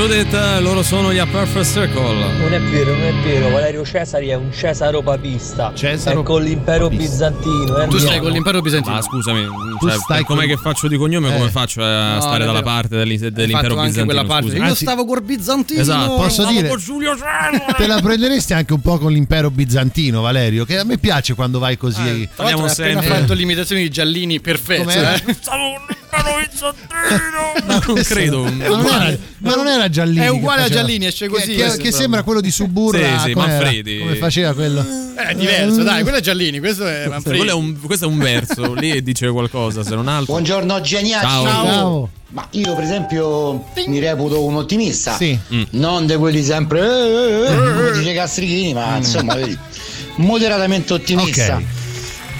detta, loro sono gli A Perfect Circle. Non è vero, non è vero, Valerio Cesari è un Cesaro papista. Cesaro è con l'impero bizantino. eh, Tu stai con l'impero bizantino. Ma scusami, Tu cioè, stai com'è con- che faccio di cognome? Eh. Come faccio a No, stare dalla parte dell'impero bizantino? quella parte. Io Anzi- stavo col bizantino. Esatto. Posso Stavo dire- con Giulio Cesare. Te la prenderesti anche un po' con l'impero bizantino, Valerio, che a me piace quando vai così. L'altro Parliamo hai appena sempre- fatto l'imitazione di Giallini perfetta. Com'era? eh. No, non credo. Ma non, era, ma non era Giallini. È uguale a Giallini, esce così, Che, che- che sembra quello di Suburra. Sì, sì, com'era? Manfredi. Come faceva quello? Eh, È diverso, dai, quello è Giallini, questo è Manfredi. Quello è un- questo è un verso, lì dice qualcosa, se non altro. Buongiorno geniacci. Ciao. Ciao. Ma io per esempio mi reputo un ottimista. Sì. Non di quelli sempre eh, eh, eh, come dice Castrichini, ma insomma, vedi, moderatamente ottimista. Ok.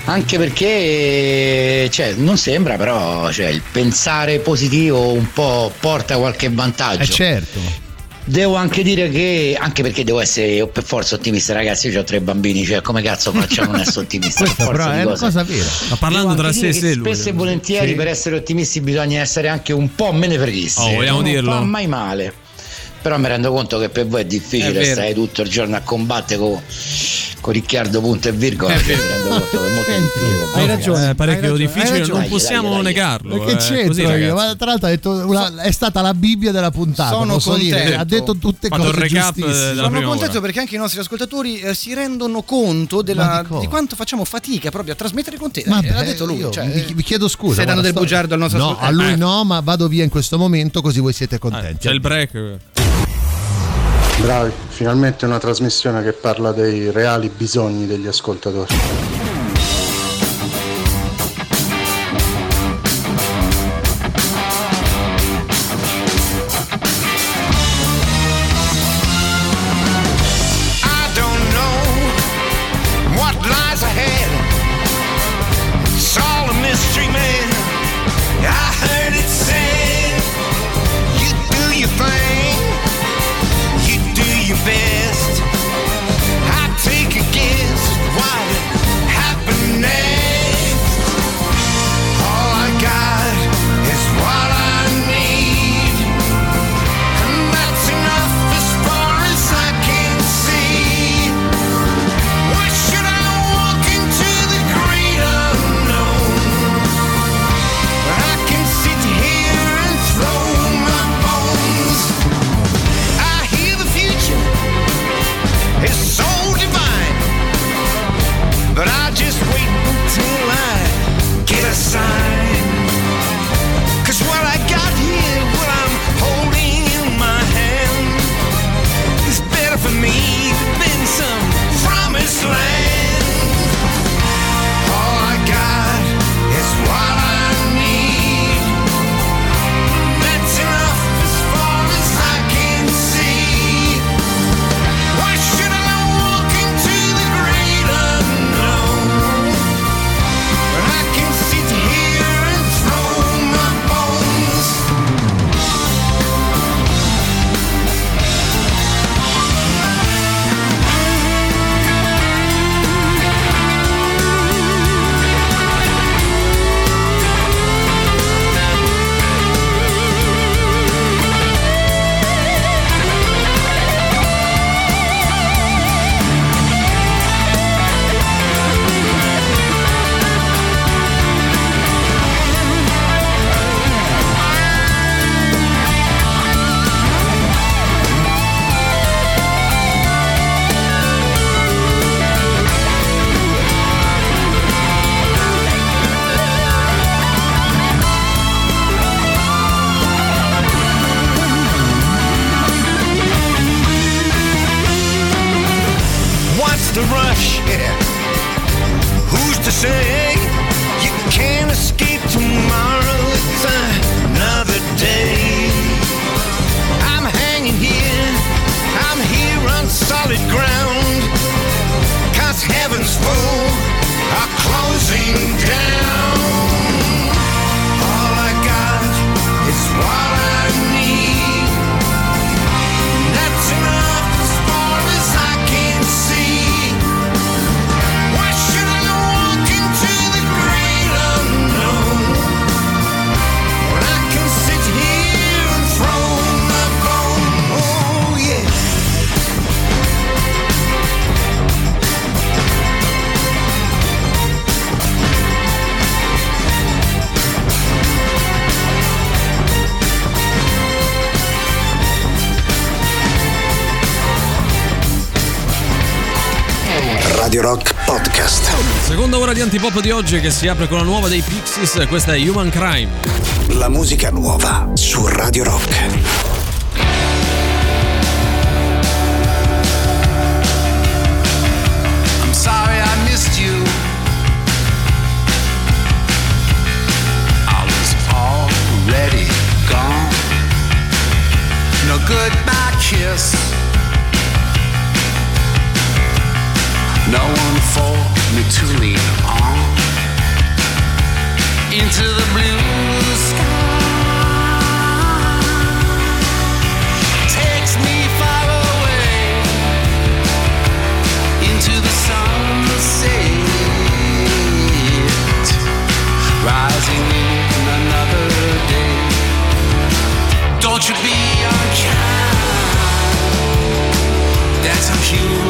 Anche perché cioè, non sembra, però cioè, il pensare positivo un po' porta qualche vantaggio. Eh certo. Devo anche dire che, anche perché devo essere per forza ottimista, ragazzi. Io ho tre bambini, cioè come cazzo faccio a non essere ottimista? Questa Per forza però è una cosa vera. Ma parlando tra sé e sé. Spesso e volentieri Sì. per essere ottimisti bisogna essere anche un po' menefreghisti. Oh, vogliamo non dirlo? fa mai male. Però mi rendo conto che per voi è È difficile vero. stare tutto il giorno a combattere con, con Riccardo punto e virgola. È Mi vero. rendo conto che è molto Senti, difficile. hai ragione. È parecchio hai ragione, difficile, ragione. non possiamo Dai, dai, dai. negarlo. Che eh, c'entro così, io? tra l'altro ha detto una- è stata la Bibbia della puntata. Sono posso dire. contento. Ha detto tutte Fatto cose giustissime. Sono contento ora. perché anche i nostri ascoltatori eh, si rendono conto della- di di, quanto facciamo fatica proprio a trasmettere con te. Ma Eh, L'ha detto lui. io cioè, vi, vi chiedo scusa. Stai dando del bugiardo al nostro No, ascoltatore. a lui Eh. no, ma vado via in questo momento così voi siete Eh, contenti. C'è il break. Bravi, finalmente una trasmissione che parla dei reali bisogni degli ascoltatori. Radio Rock Podcast. Seconda ora di antipop di oggi che si apre con la nuova dei Pixies, questa è Human Crime. La musica nuova su Radio Rock. I'm No one for me to lean on. Into the blue sky. Takes me far away into the sunset, rising in another day. Don't you be unkind. That's a human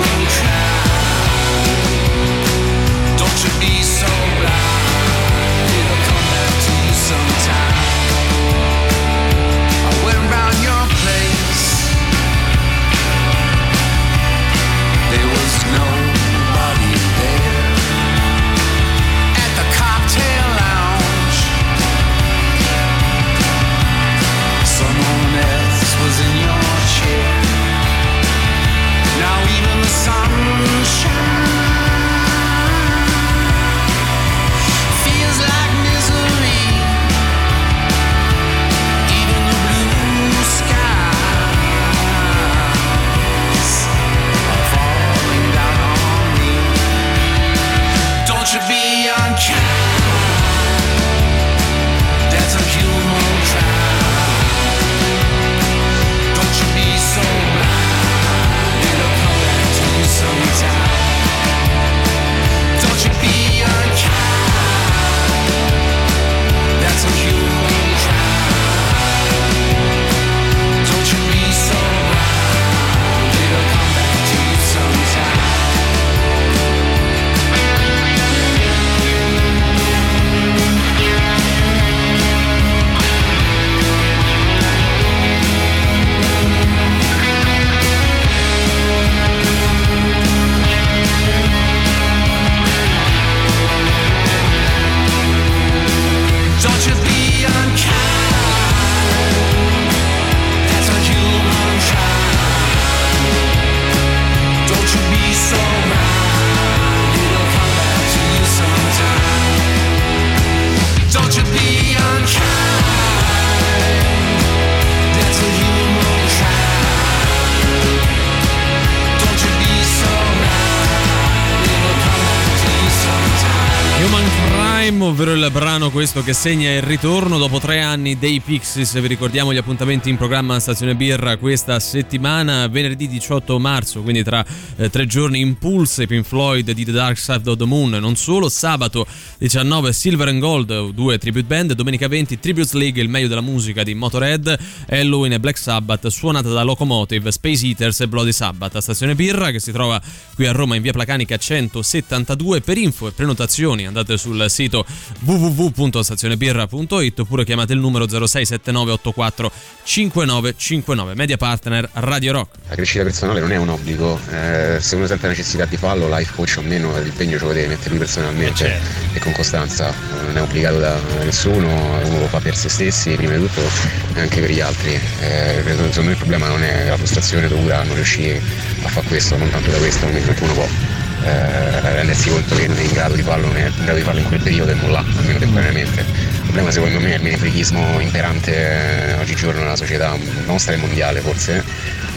brano questo che segna il ritorno dopo tre anni dei Pixies. Vi ricordiamo gli appuntamenti in programma Stazione Birra questa settimana, venerdì 18 marzo, quindi tra eh, tre giorni Impulse, Pink Floyd di The Dark Side of the Moon. Non solo, sabato 19 Silver and Gold, due tribute band, domenica 20 Tributes League, il meglio della musica di Motorhead, Halloween e Black Sabbath, suonata da Locomotive, Space Eaters e Bloody Sabbath Stazione Birra che si trova qui a Roma in via Placanica 172. Per info e prenotazioni andate sul sito www.stazionebirra.it oppure chiamate il numero 067984 5959 media partner Radio Rock. La crescita personale non è un obbligo, eh, se uno sente la necessità di farlo, life coach o meno, l'impegno ce lo deve mettere lui personalmente e con costanza, non è obbligato da nessuno, uno lo fa per se stessi, prima di tutto e anche per gli altri. Eh, secondo me il problema non è la frustrazione dovuta a non riuscire a fare questo, non tanto da questo, momento in cui uno può eh, rendersi conto che non è in grado di farlo, è in grado di farlo in quel periodo e non l'ha, almeno temporaneamente. Il problema secondo me è il menefreghismo imperante eh, oggigiorno nella società nostra e mondiale forse.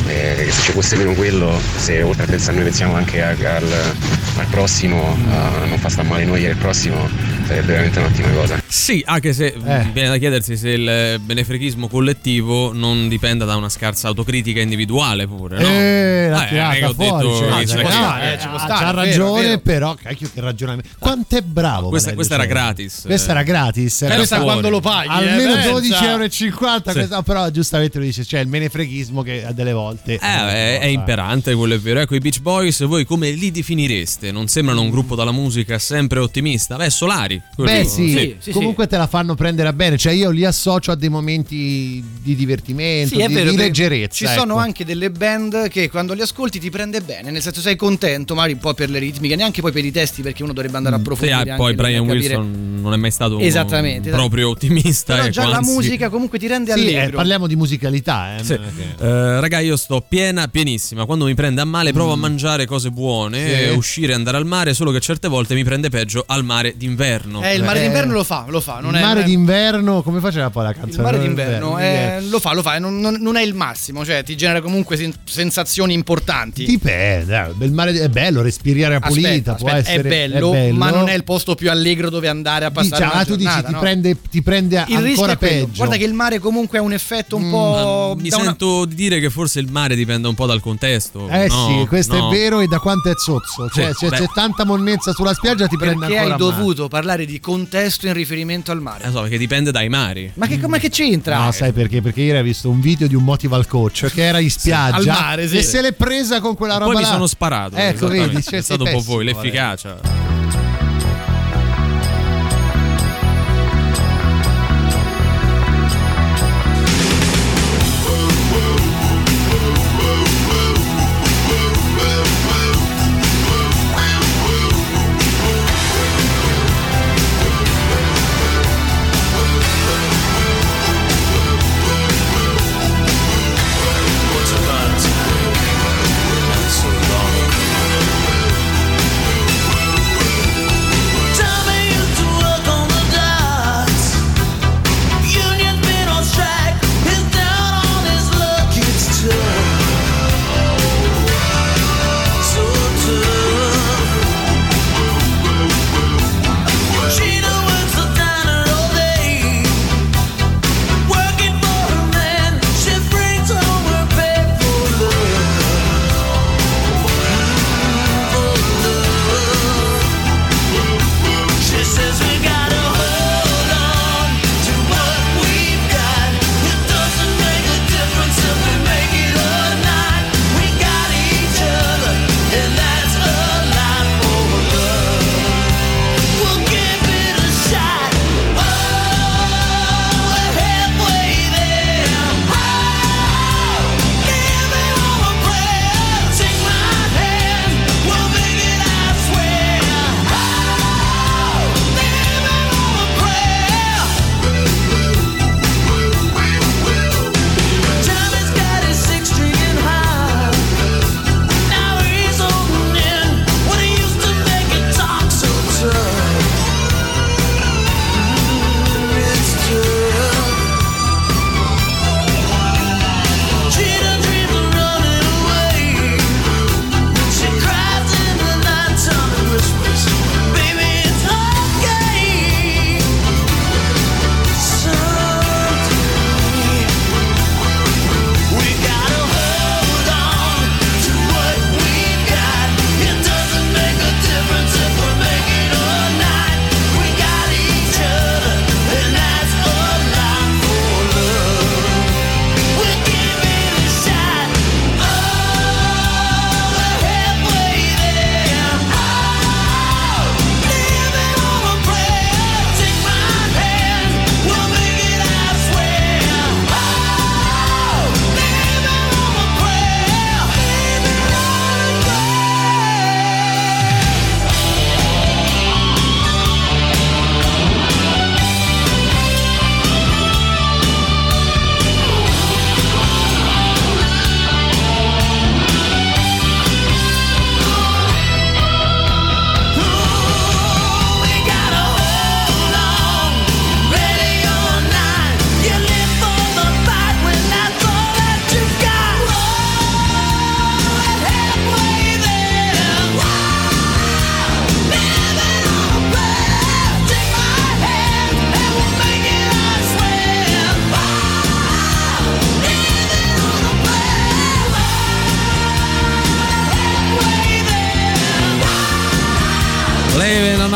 Eh, se ci fosse meno quello, se oltre a pensare noi pensiamo anche a- al, al prossimo, a non far stare male noi e il prossimo, sarebbe veramente un'ottima cosa. Sì, anche se Eh. viene da chiedersi se il benefreghismo collettivo non dipenda da una scarsa autocritica individuale pure, no? Eh, Eh, ho fuori, detto cioè, eh, ci può ha- stare, c'ha è vero, ragione, è vero. però cacchio che ragionamento. Quanto è bravo. Questa- questa era Giorgio. gratis. Questa era gratis. Era Pensa fuori. quando lo paghi. Almeno eh, pensa. 12,50 euro. Sì. questa- però giustamente lo dice, c'è il menefreghismo che a delle volte Eh, è, è imperante, quello è vero. Ecco, i Beach Boys, voi come li definireste? Non sembrano un gruppo dalla musica sempre ottimista? Beh, Solari. Beh, sì, Sì, sì, sì, comunque te la fanno prendere a bene, cioè io li associo a dei momenti di divertimento, Sì, di, vero, di leggerezza. Ci sono ecco. anche delle band che quando li ascolti ti prende bene, nel senso sei contento, magari un po' per le ritmiche, neanche poi per i testi, perché uno dovrebbe andare a Sì, approfondire. ah, anche poi Brian Wilson non è mai stato Esattamente, proprio ottimista. Però ecco, già la musica comunque ti rende Sì, eh, allegro. parliamo di musicalità. Eh, Sì. è che- Eh, raga, io sto piena, pienissima. Quando mi prende a male, provo a Mm. mangiare cose buone, Sì. eh, uscire, andare al mare. Solo che certe volte mi prende peggio al mare d'inverno. Eh, il mare Eh, d'inverno lo fa, lo fa. Non il è, mare è- d'inverno, come faceva poi la canzone? Il mare d'inverno Eh, eh, lo fa, lo fa, non, non- non è il massimo, cioè ti genera comunque sen- sensazioni importanti. Dipende, eh, il mare è bello, respiri aria pulita, Aspetta, può aspetta, essere è, bello, ma non è il posto più allegro dove andare a passare una ah, tu dici ti, no? prende, ti prende Il rischio ancora è quello. peggio. Guarda che il mare comunque ha un effetto un Mm, po'. Mi una- sento di dire che forse il mare dipende un po' dal contesto. Eh No, sì, questo no. è vero e da quanto è zozzo. Cioè, Sì, c'è, beh. c'è tanta monnezza sulla spiaggia, ti prende Perché ancora hai male. dovuto parlare di contesto in riferimento al mare? Eh, so, perché dipende dai mari. Ma che, ma che c'entra? No, sai perché? Perché ieri hai visto un video di un motival coach che era in spiaggia al mare, sì. e se l'è presa con quella roba Poi mi là. sono sparato. Ecco, vedi, cioè, è stato un po' voi, l'efficacia. She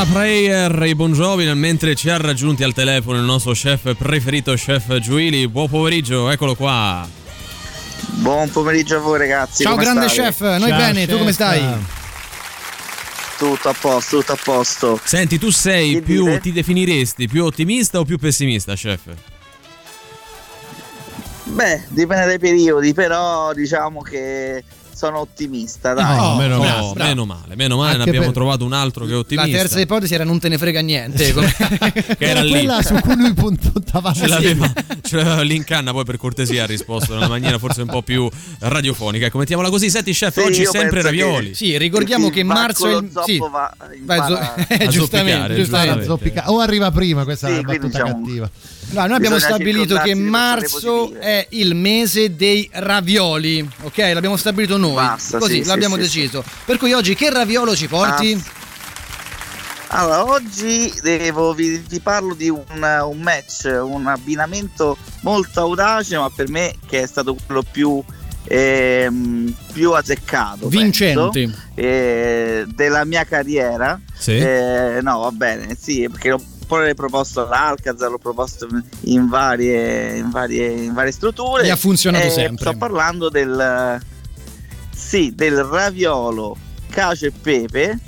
Anna Prayer e Bon Jovi mentre ci ha raggiunti al telefono il nostro chef preferito, chef Giuili. Buon pomeriggio, eccolo qua. Buon pomeriggio a voi ragazzi. Ciao come grande state? chef, noi bene, tu come stai? Tutto a posto, tutto a posto. Senti, tu sei Che più, dire? ti definiresti più ottimista o più pessimista, chef? Beh, dipende dai periodi, però diciamo che sono ottimista, dai. No, meno, bravo, no, bravo. meno male, meno male, ne Anche abbiamo per- trovato un altro che è La ottimista. terza ipotesi era non te ne frega niente. come- che era lì. Quella su cui lui puntava Ce l'aveva, ce l'aveva lì in canna, poi per cortesia ha risposto in una maniera forse un po' più radiofonica. Ecco, mettiamola così. Senti, chef, Sì, oggi sempre penso che- ravioli. Sì, ricordiamo che va marzo è il. zoppo Sì. va- Vai, zo- impara- eh, giustamente, giustamente. O arriva prima, questa è Sì, battuta diciamo- cattiva. No, noi abbiamo stabilito che marzo è il mese dei ravioli, ok? L'abbiamo stabilito noi, Basta, così sì, l'abbiamo sì, sì, deciso. Per cui oggi che raviolo ci porti? Allora, oggi devo, vi, vi parlo di un, un match, un abbinamento molto audace, ma per me che è stato quello più, ehm, più azzeccato. Vincente. penso, eh, della mia carriera. Sì. Eh, no, va bene, sì, perché poi l'ho proposto all'Alcazar, l'ho proposto in varie, in varie, in varie strutture. Gli ha funzionato Eh, sempre. Sto parlando del, sì, del raviolo cacio e pepe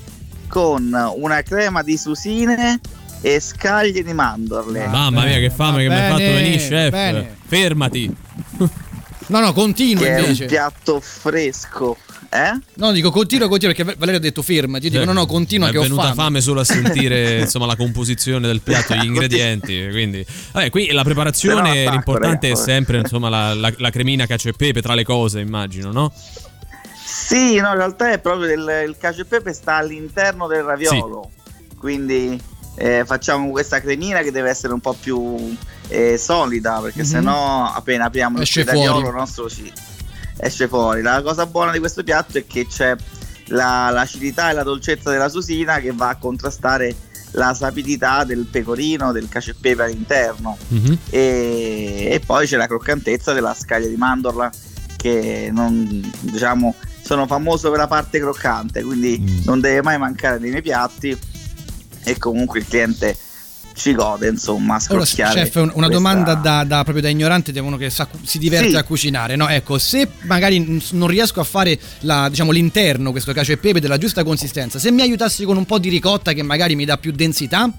con una crema di susine e scaglie di mandorle. Mamma mia, che fame che mi hai fatto venire, chef. bene. Fermati. No, no, continua che è un invece. piatto fresco. Eh? No, dico continua, continua perché Valerio ha detto fermati. Io dico no, no, continua che è ho venuta fame. fame. solo a sentire insomma la composizione del piatto, gli ingredienti. Quindi, vabbè, qui la preparazione, attacco, l'importante è sempre insomma la, la- la cremina cacio e pepe tra le cose, immagino, no? Sì, no, in realtà è proprio del, il cacio e pepe sta all'interno del raviolo. Quindi eh, facciamo questa cremina che deve essere un po' più eh, solida, perché Mhm. sennò appena apriamo Esce il raviolo fuori. nostro ci esce fuori. La cosa buona di questo piatto è che c'è la- l'acidità e la dolcezza della susina che va a contrastare la sapidità del pecorino, del cacio e pepe all'interno. Mhm. e, e poi c'è la croccantezza della scaglia di mandorla che non diciamo sono famoso per la parte croccante quindi non deve mai mancare nei miei piatti e comunque il cliente ci gode insomma scrocchiare chef, un- una questa- domanda da, da- proprio da ignorante, di uno che sa- si diverte Sì. a cucinare. No? Ecco, se magari non riesco a fare la- diciamo, l'interno, questo cacio e pepe della giusta consistenza, se mi aiutassi con un po' di ricotta che magari mi dà più densità,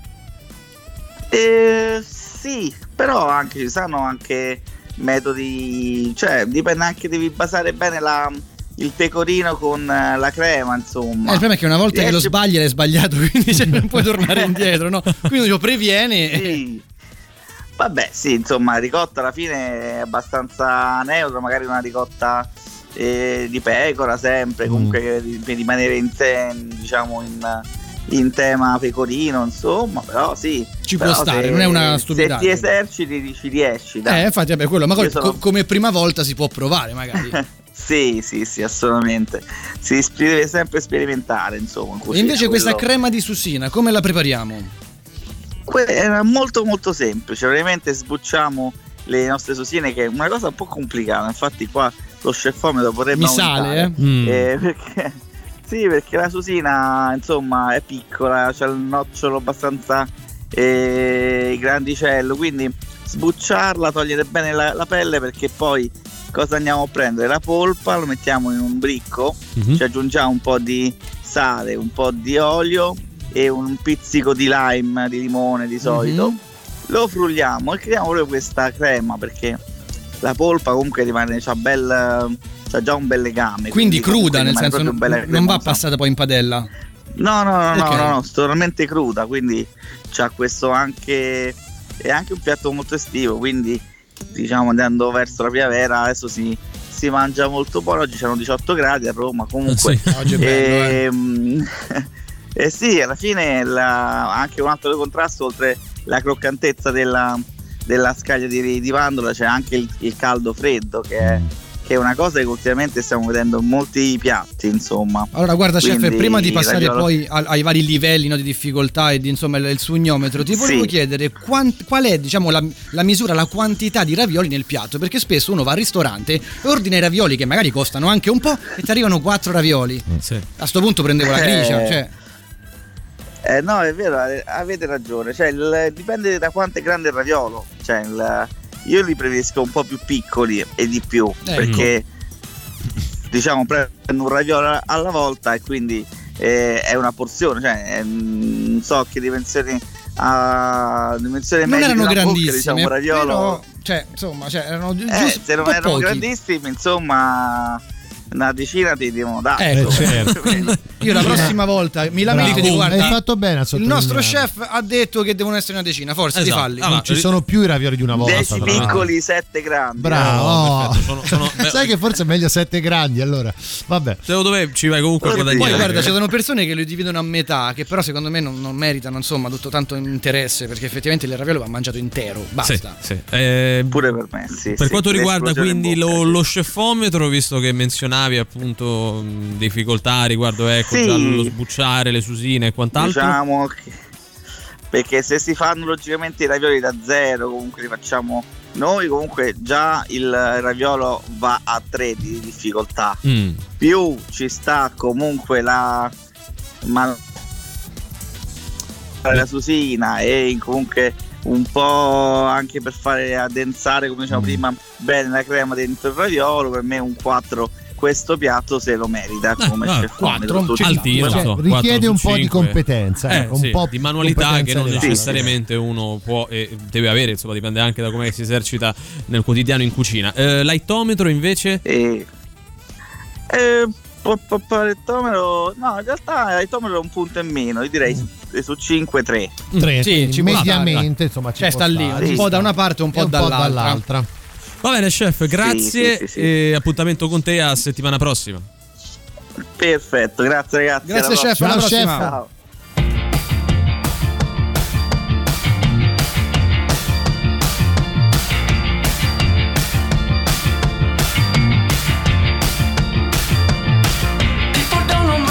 Eh, sì però anche ci sono anche metodi cioè dipende anche devi basare bene la- il pecorino con eh, la crema insomma Eh, il problema è che una volta che lo Riesci- sbagli l'hai sbagliato, quindi cioè, non puoi tornare indietro, no? Quindi lo previene. Sì. Vabbè, sì, insomma, ricotta alla fine è abbastanza neutra, magari una ricotta eh, di pecora sempre, comunque ri- per rimanere in, te- diciamo in, in tema pecorino, insomma, però sì. Ci può però stare, se- non è una Se stupidaggine. ti eserciti ci riesci, dai. Eh, infatti, vabbè, quello magari Io sono- co- come prima volta si può provare, magari. Sì, sì, sì, assolutamente. Si deve sempre sperimentare, insomma. in E cucina, invece questa quello- crema di susina, come la prepariamo? Que- Era molto molto semplice, veramente sbucciamo le nostre susine che è una cosa un po' complicata, infatti qua lo scefometro vorrebbe Mi sale, eh? Mm. Eh, perché, sì, perché la susina insomma è piccola, c'è il nocciolo abbastanza eh, grandicello, quindi sbucciarla, togliere bene la, la pelle perché poi cosa andiamo a prendere? La polpa, lo mettiamo in un bricco, Mhm. ci aggiungiamo un po' di sale, un po' di olio e un pizzico di lime, di limone di solito. Mhm. Lo frulliamo e creiamo proprio questa crema perché la polpa comunque rimane, c'ha, bel, c'ha già un bel legame. Quindi comunque cruda, nel senso non, non va passata poi in padella. No, no, no, no, Ok. no, no, totalmente cruda, quindi c'ha questo anche è anche un piatto molto estivo, quindi diciamo andando verso la primavera adesso si, si mangia molto buono, oggi c'erano 18 gradi a Roma, comunque. Sì, oggi è bello, eh. Ehm, eh sì, alla fine la- anche un altro contrasto oltre la croccantezza della, della scaglia di, di vandola c'è anche il, il caldo freddo che è, che è una cosa che ultimamente stiamo vedendo in molti piatti, insomma. Allora, guarda, chef, Quindi, prima di passare raviolo- poi ai vari livelli no, di difficoltà e di, insomma il, il sugnometro, ti volevo Sì. chiedere quant- qual è diciamo, la, la misura, la quantità di ravioli nel piatto? Perché spesso uno va al ristorante e ordina i ravioli che magari costano anche un po' e ti arrivano quattro ravioli. A sto punto prendevo la gricia. Eh. Cioè, Eh, no, è vero, avete ragione. Cioè, il- dipende da quanto è grande il raviolo. Cioè, il- io li preferisco un po' più piccoli e di più. Ecco. Perché diciamo prendo un raviolo alla volta e quindi eh, è una porzione, cioè è, mm, non so che dimensioni a dimensione Non media erano della bocca, diciamo raviolo. però, cioè, insomma, cioè, erano Eh, giusto se non erano pochi. grandissimi, insomma, una decina ti devono dare. Ecco. certo. Io la prossima volta mi lamento dico guarda hai fatto bene a il nostro chef ha detto che devono essere una decina, forse di Esatto. falli. Allora, Non ci sono più i ravioli di una volta. 10 tra l'altro. piccoli, 7 grandi. Bravo. Oh, sono- sono- Sai che forse è meglio sette grandi allora. Vabbè. Secondo me ci vai comunque a guadagnare. Poi guarda, ci sono persone che lo dividono a metà, che però secondo me non, non meritano insomma tutto tanto interesse, perché effettivamente il raviolo va mangiato intero, Sì, basta. sì. Eh, Pure per me, sì. per sì, quanto riguarda quindi in bocca, lo, sì. lo scefometro, visto che menzionavi appunto mh, difficoltà riguardo ecco, Sì. già lo sbucciare, le susine e quant'altro. Diciamo che perché se si fanno logicamente i ravioli da zero, comunque li facciamo noi, comunque già il raviolo va a 3 di difficoltà. Mm. Più ci sta comunque la ma la susina e comunque un po' anche per fare addensare, come Mm. diciamo prima, bene la crema dentro il raviolo, per me un 4 questo piatto se lo merita come ah, chef quattro, cinque. altino, Cioè, so, richiede un po' di competenza, Eh, ecco, un sì, po' di manualità che non elevata. necessariamente uno può e deve avere, insomma, dipende anche da come si esercita nel quotidiano in cucina. Eh, l'aitometro invece? Eh, po- po- po- l'ettometro- no, in realtà l'ettometro è un punto in meno, io direi su, su 5 3. Tre, Sì, ci può mediamente, insomma, ci Cioè sta lì, un po' da una parte un po' un po' dall'altra. Va bene, chef, grazie. sì, sì, sì. E appuntamento con te a settimana prossima. Perfetto, grazie ragazzi. Grazie, chef, alla prossima. chef. Ciao. People don't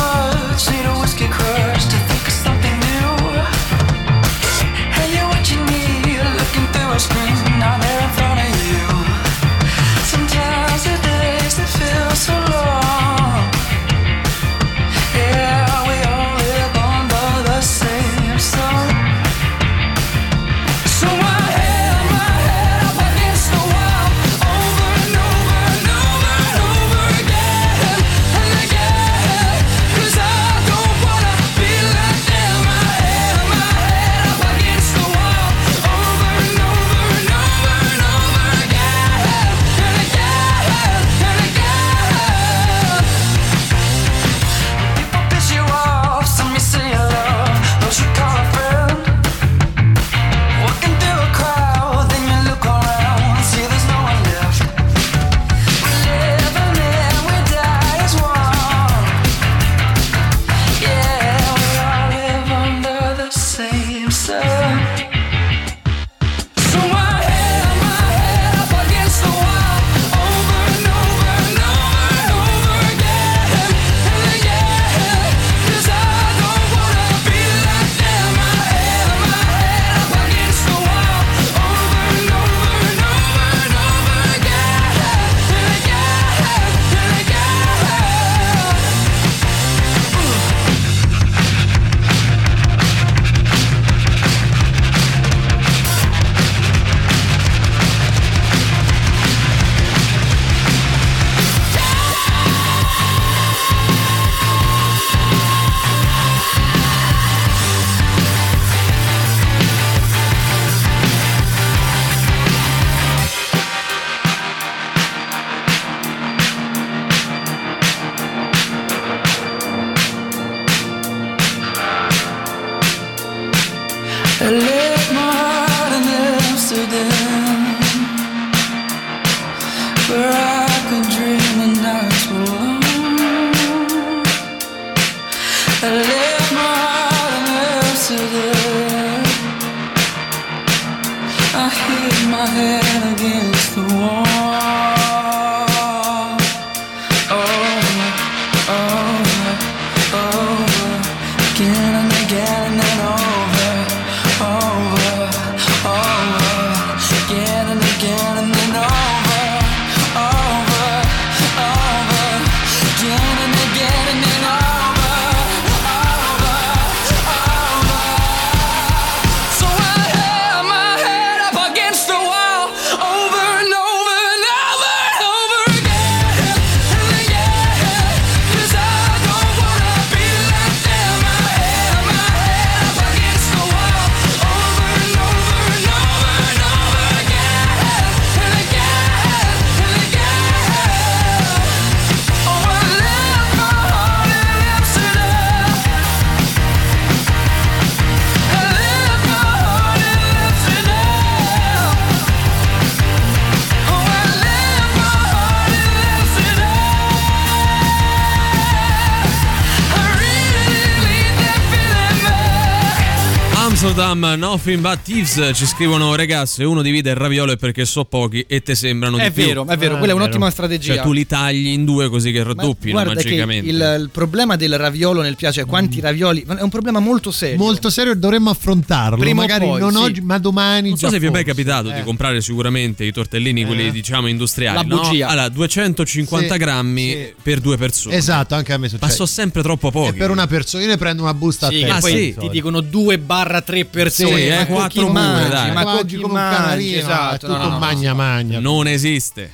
Amsterdam, Nothing But Thieves ci scrivono ragazzi se uno divide il raviolo è perché so pochi e te sembrano È di più vero, è vero, quella è un'ottima strategia. cioè tu li tagli in due così che raddoppino che magicamente il, il problema del raviolo nel piace, quanti ravioli, è un problema molto serio. Molto serio e dovremmo affrontarlo. Prima magari poi, non sì. oggi, ma domani. non so se vi è mai capitato di Eh. comprare sicuramente i tortellini, quelli diciamo industriali. La no? bugia. Allora, 250 Sì, grammi sì. per due persone. Esatto, anche a me succede. Ma sono sempre troppo E pochi. per una persona, io ne prendo una busta Sì, a che te. poi sì. ti dicono 2 barra 3 persone. Sì, ma eh, quattro chi pure, mangi? dai. Ma chi come un canarino, Esatto, tu no, no, no. magna magna. Non esiste.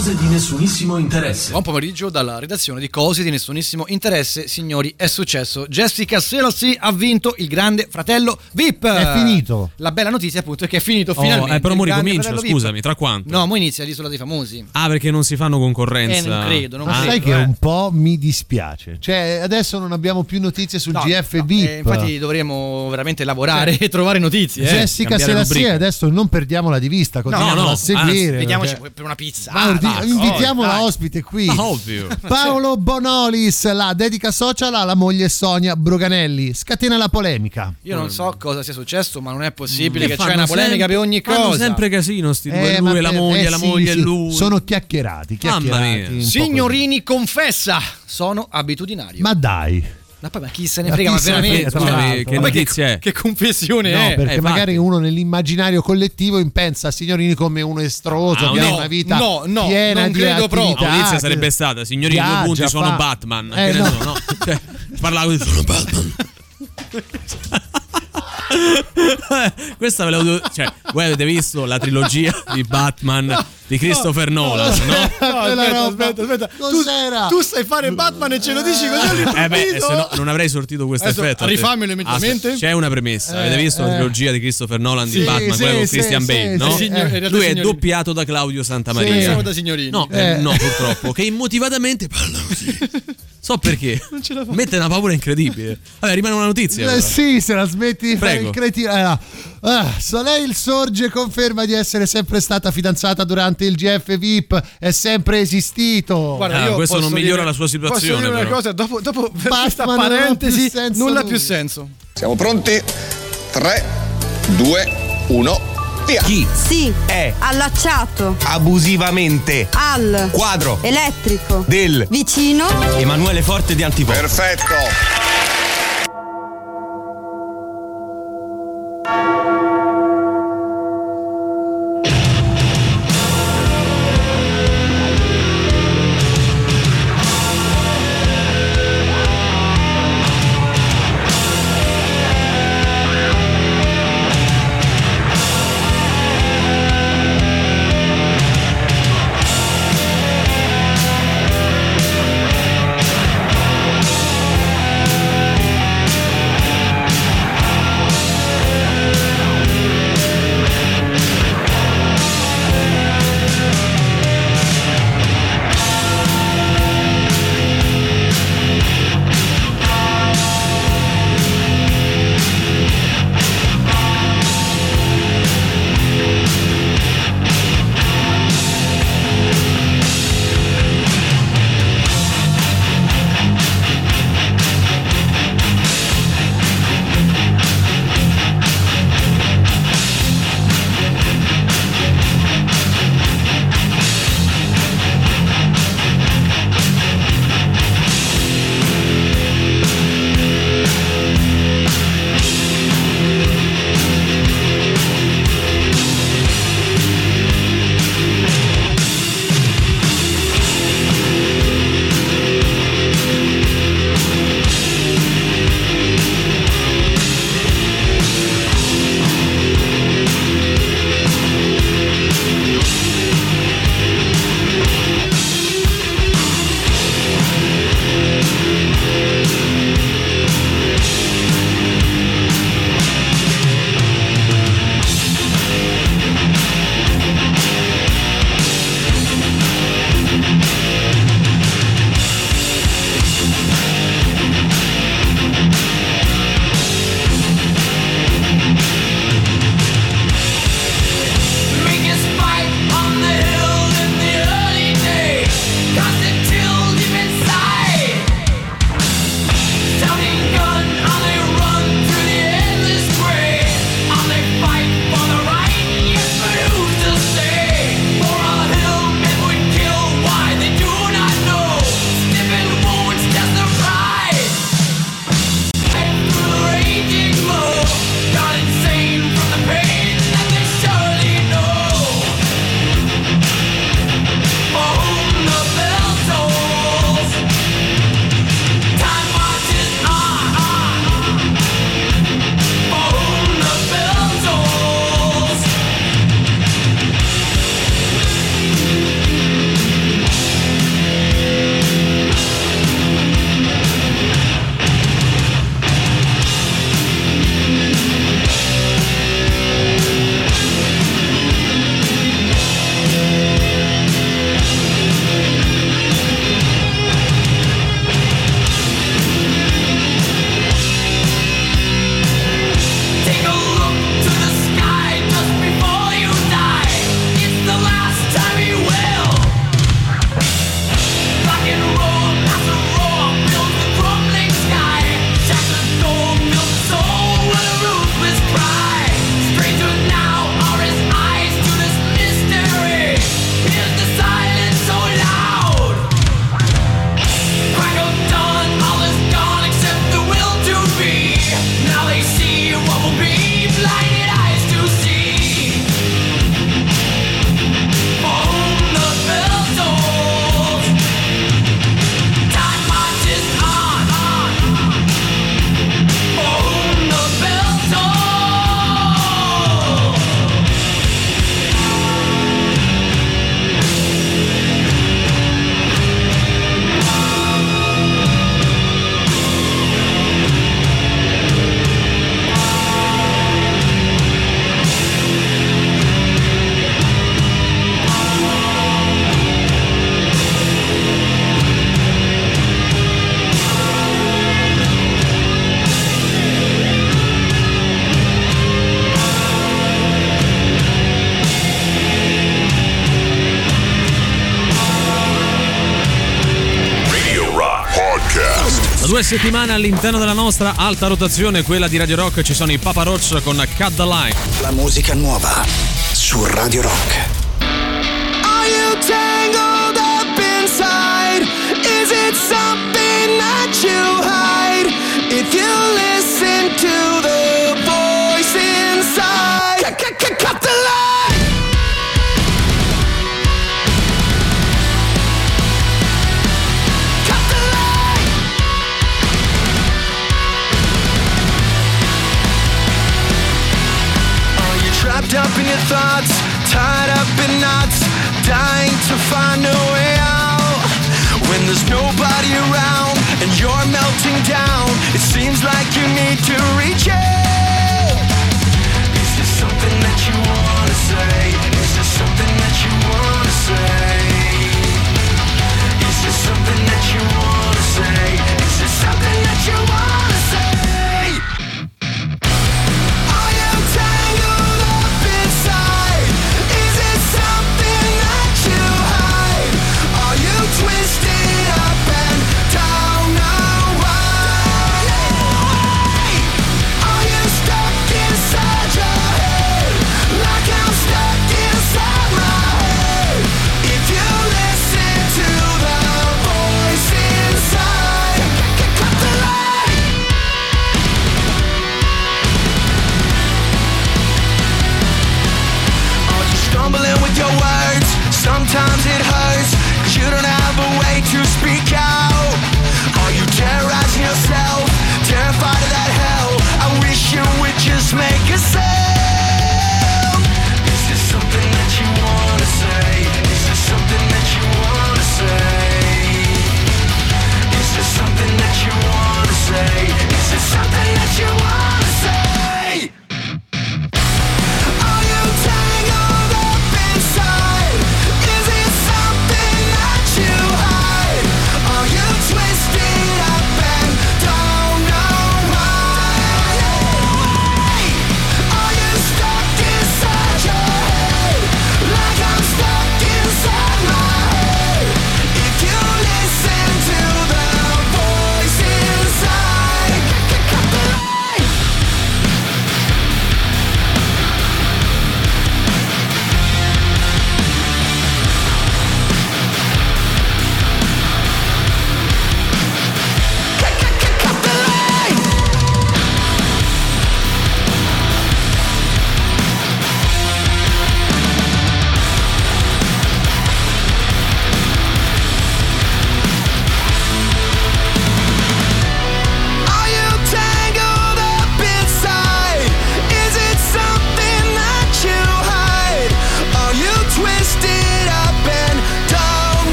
Cose di nessunissimo interesse. Buon pomeriggio dalla redazione di Cose di nessunissimo interesse, signori. È successo. Jessica Selassie ha vinto il grande fratello VIP. È finito. La bella notizia, appunto, è che è finito Oh, finalmente. eh, però mo ricomincia, scusami, VIP. tra quanto? No, mo inizia l'isola dei famosi. Ah, perché non si fanno concorrenza. Eh, non credo, non Ma Ah, sai credo, che eh. un po' mi dispiace. Cioè, adesso non abbiamo più notizie sul No, GF no, VIP. eh, infatti dovremmo veramente lavorare e trovare notizie. eh. Jessica Selassie, adesso non perdiamola di vista, continuiamo no, a anzi, seguire. Vediamoci perché- per una pizza. Ma Invitiamola dai. ospite qui. Ma ovvio. Paolo Bonolis, la dedica social alla moglie Sonia Broganelli. Scatena la polemica. Io non so cosa sia successo, ma non è possibile che, Che c'è una polemica sempre- per ogni fanno cosa. sempre casino sti due, Eh, lui e la moglie, eh, la sì, moglie e sì, lui. Sono chiacchierati, Mamma chiacchierati. Signorini confessa, sono abitudinario. Ma dai. Ma poi ma chi se ne Ma frega, ma ne veramente? frega, l'altro. che ma notizia che, è? che confessione No, è? perché infatti. magari uno nell'immaginario collettivo pensa a signorini come uno estroso Ah, che ha no, una vita no, no, piena non di credo proprio. attività. La notizia sarebbe stata, signori, i due Viaggia, punti sono fa- Batman. Eh, che ne no. so, no? Cioè, parlavo di sono Batman. Questa ve l'avevo cioè, voi avete visto la trilogia di Batman di Christopher Nolan, no? Quella aspetta, aspetta, aspetta. Cos'era? Tu, tu sai fare Batman e ce lo dici così all'improvviso? Eh beh, se no non avrei sortito questo Adesso effetto. rifammelo immediatamente. Aspetta, c'è una premessa. Eh, Avete visto la eh. trilogia di Christopher Nolan di Sì, Batman, sì, quella con sì, Christian sì, Bale, sì, no? sì, Signor- realtà Lui è doppiato da Claudio Santamaria. Sì. Siamo da signorini. No, Eh. eh, no, purtroppo. Che immotivatamente parla così. So perché. Mette una paura incredibile. Vabbè, rimane una notizia. Eh, sì, se la smetti di fare Prego. il cretino. Ah, Soleil sorge e conferma di essere sempre stata fidanzata durante il GF VIP. È sempre esistito. Guarda, Ah, io questo non migliora dire- la sua situazione, Posso dire una però. cosa, dopo, dopo non più parentesi, nulla lui. più senso. Siamo pronti? 3, 2, 1, via! Chi Sì. è Allacciato. abusivamente Al. quadro Elettrico. del Vicino. Emanuele Forte di Antipop? Perfetto! Due settimane all'interno della nostra alta rotazione, quella di Radio Rock, ci sono i Papa Roach con Cut the Line. La musica nuova su Radio Rock. Are you tangled up inside? Is it something that you hide? If you listen to the you up in your thoughts, tied up in knots, dying to find a way out? When there's nobody around and you're melting down, it seems like you need to reach out. Is there something that you wanna say? Is there something that you wanna say? Is there something that you wanna say? Is there something that you wanna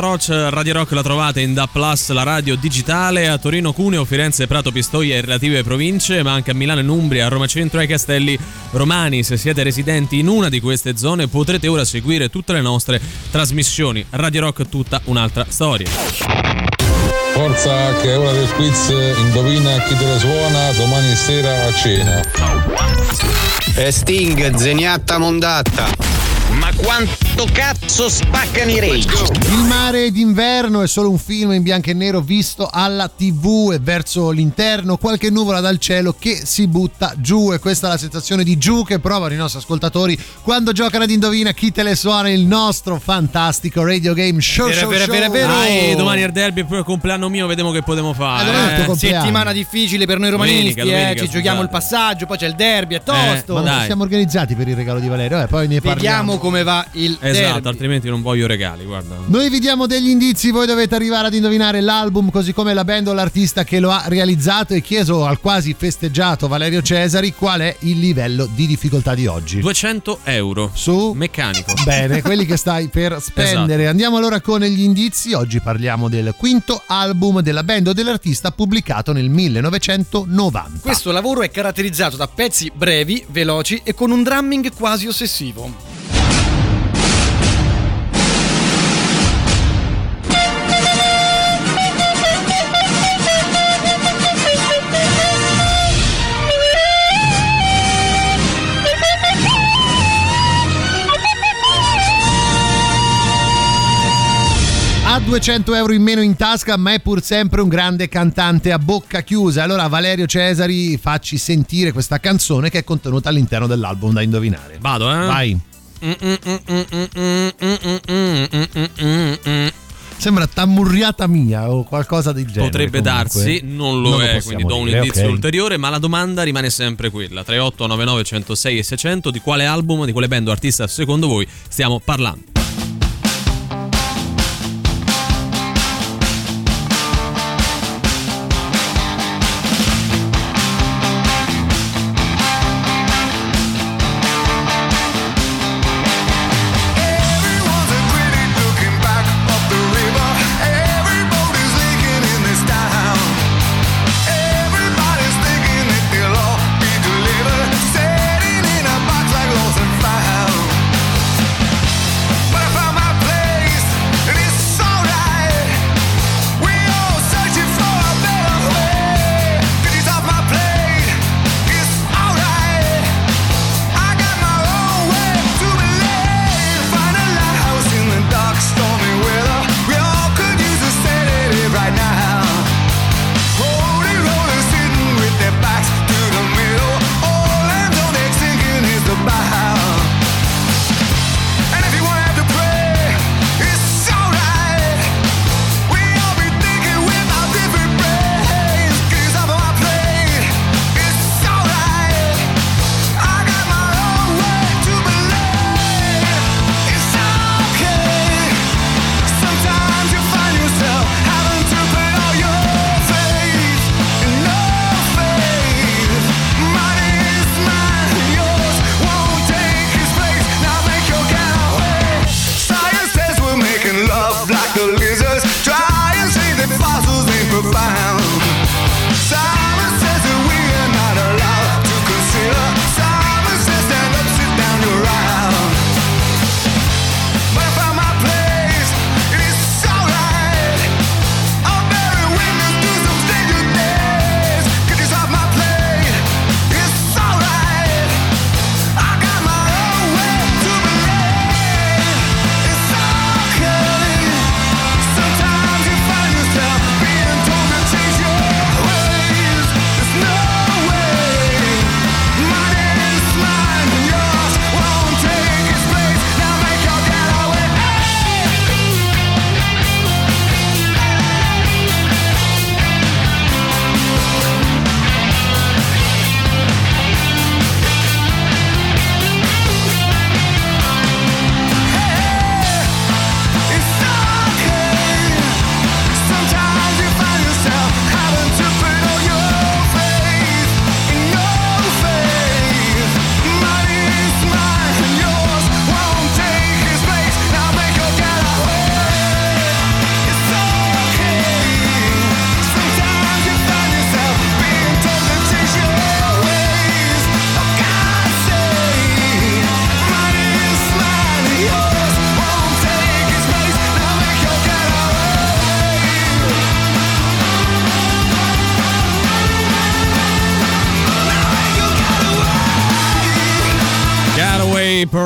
Roach, Radio Rock la trovate in Da Plus, la radio digitale a Torino, Cuneo, Firenze, Prato, Pistoia e relative province, ma anche a Milano, in Umbria, a Roma Centro e ai Castelli Romani. Se siete residenti in una di queste zone potrete ora seguire tutte le nostre trasmissioni. Radio Rock tutta un'altra storia. Forza che è ora del quiz, indovina chi te la suona domani sera a cena. E Sting, zeniatta mondatta. Ma quanto cazzo spaccano i rage? Il mare d'inverno è solo un film in bianco e nero visto alla tv e verso l'interno qualche nuvola dal cielo che si butta giù e questa è la sensazione di giù che provano i nostri ascoltatori quando giocano ad Indovina chi te le suona il nostro fantastico radio game show Vero, show, vero, show. vero, vero. Dai, domani è il derby è il compleanno mio, vediamo che potremo fare. eh. compleanno. Settimana difficile per noi romanisti, Domenica, domenica, eh, ci giochiamo il passaggio, poi c'è il derby, è tosto. Ma non siamo organizzati per il regalo di Valerio, eh, poi ne parliamo. Vediamo come va il Esatto, derby. altrimenti non voglio regali, guarda. Noi vi diamo degli indizi, voi dovete arrivare ad indovinare l'album così come la band o l'artista che lo ha realizzato e chieso al quasi festeggiato Valerio Cesari qual è il livello di difficoltà di oggi. 200 euro su meccanico. Bene, quelli che stai per spendere. Esatto. Andiamo allora con gli indizi. Oggi parliamo del quinto album della band o dell'artista pubblicato nel 1990. Questo lavoro è caratterizzato da pezzi brevi, veloci e con un drumming quasi ossessivo. 200 euro in meno in tasca, ma è pur sempre un grande cantante a bocca chiusa. Allora, Valerio Cesari, facci sentire questa canzone che è contenuta all'interno dell'album da indovinare. Vado, eh? Vai. Sembra tammurriata mia o qualcosa del genere. Potrebbe comunque. darsi, non lo è, possiamo quindi do un dire, indizio ok. ulteriore, ma la domanda rimane sempre quella: 3899 106 e 600 di quale album, di quale band o artista secondo voi stiamo parlando?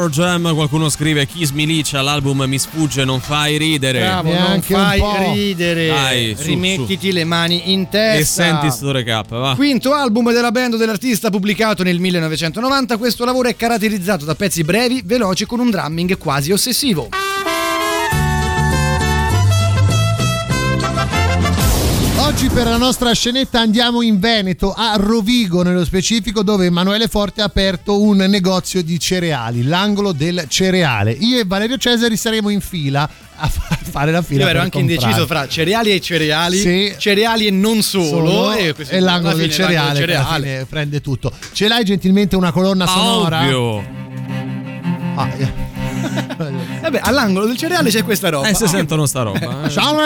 Per Jam, qualcuno scrive Kiss Milicia, l'album mi sfugge, non fai ridere. Bravo, non Neanche un fai ridere. Dai, su, Rimettiti le mani in testa. E senti sto recap, va. Quinto album della band dell'artista pubblicato nel 1990, questo lavoro è caratterizzato da pezzi brevi, veloci con un drumming quasi ossessivo. Oggi per la nostra scenetta andiamo in Veneto, a Rovigo nello specifico, dove Emanuele Forte ha aperto un negozio di cereali, l'angolo del cereale. Io e Valerio Cesari saremo in fila a fa- fare la fila. Io ero anche comprare. indeciso fra cereali e cereali, Sì. cereali e non solo, Solo, e, e, questo- l'angolo del fine l'angolo cereale, del che alla cereale. fine prende tutto. Ce l'hai gentilmente una colonna sonora? ovvio. Ah. Vabbè, all'angolo del cereale c'è questa roba. Eh, se sentono sta roba. eh. Ciao!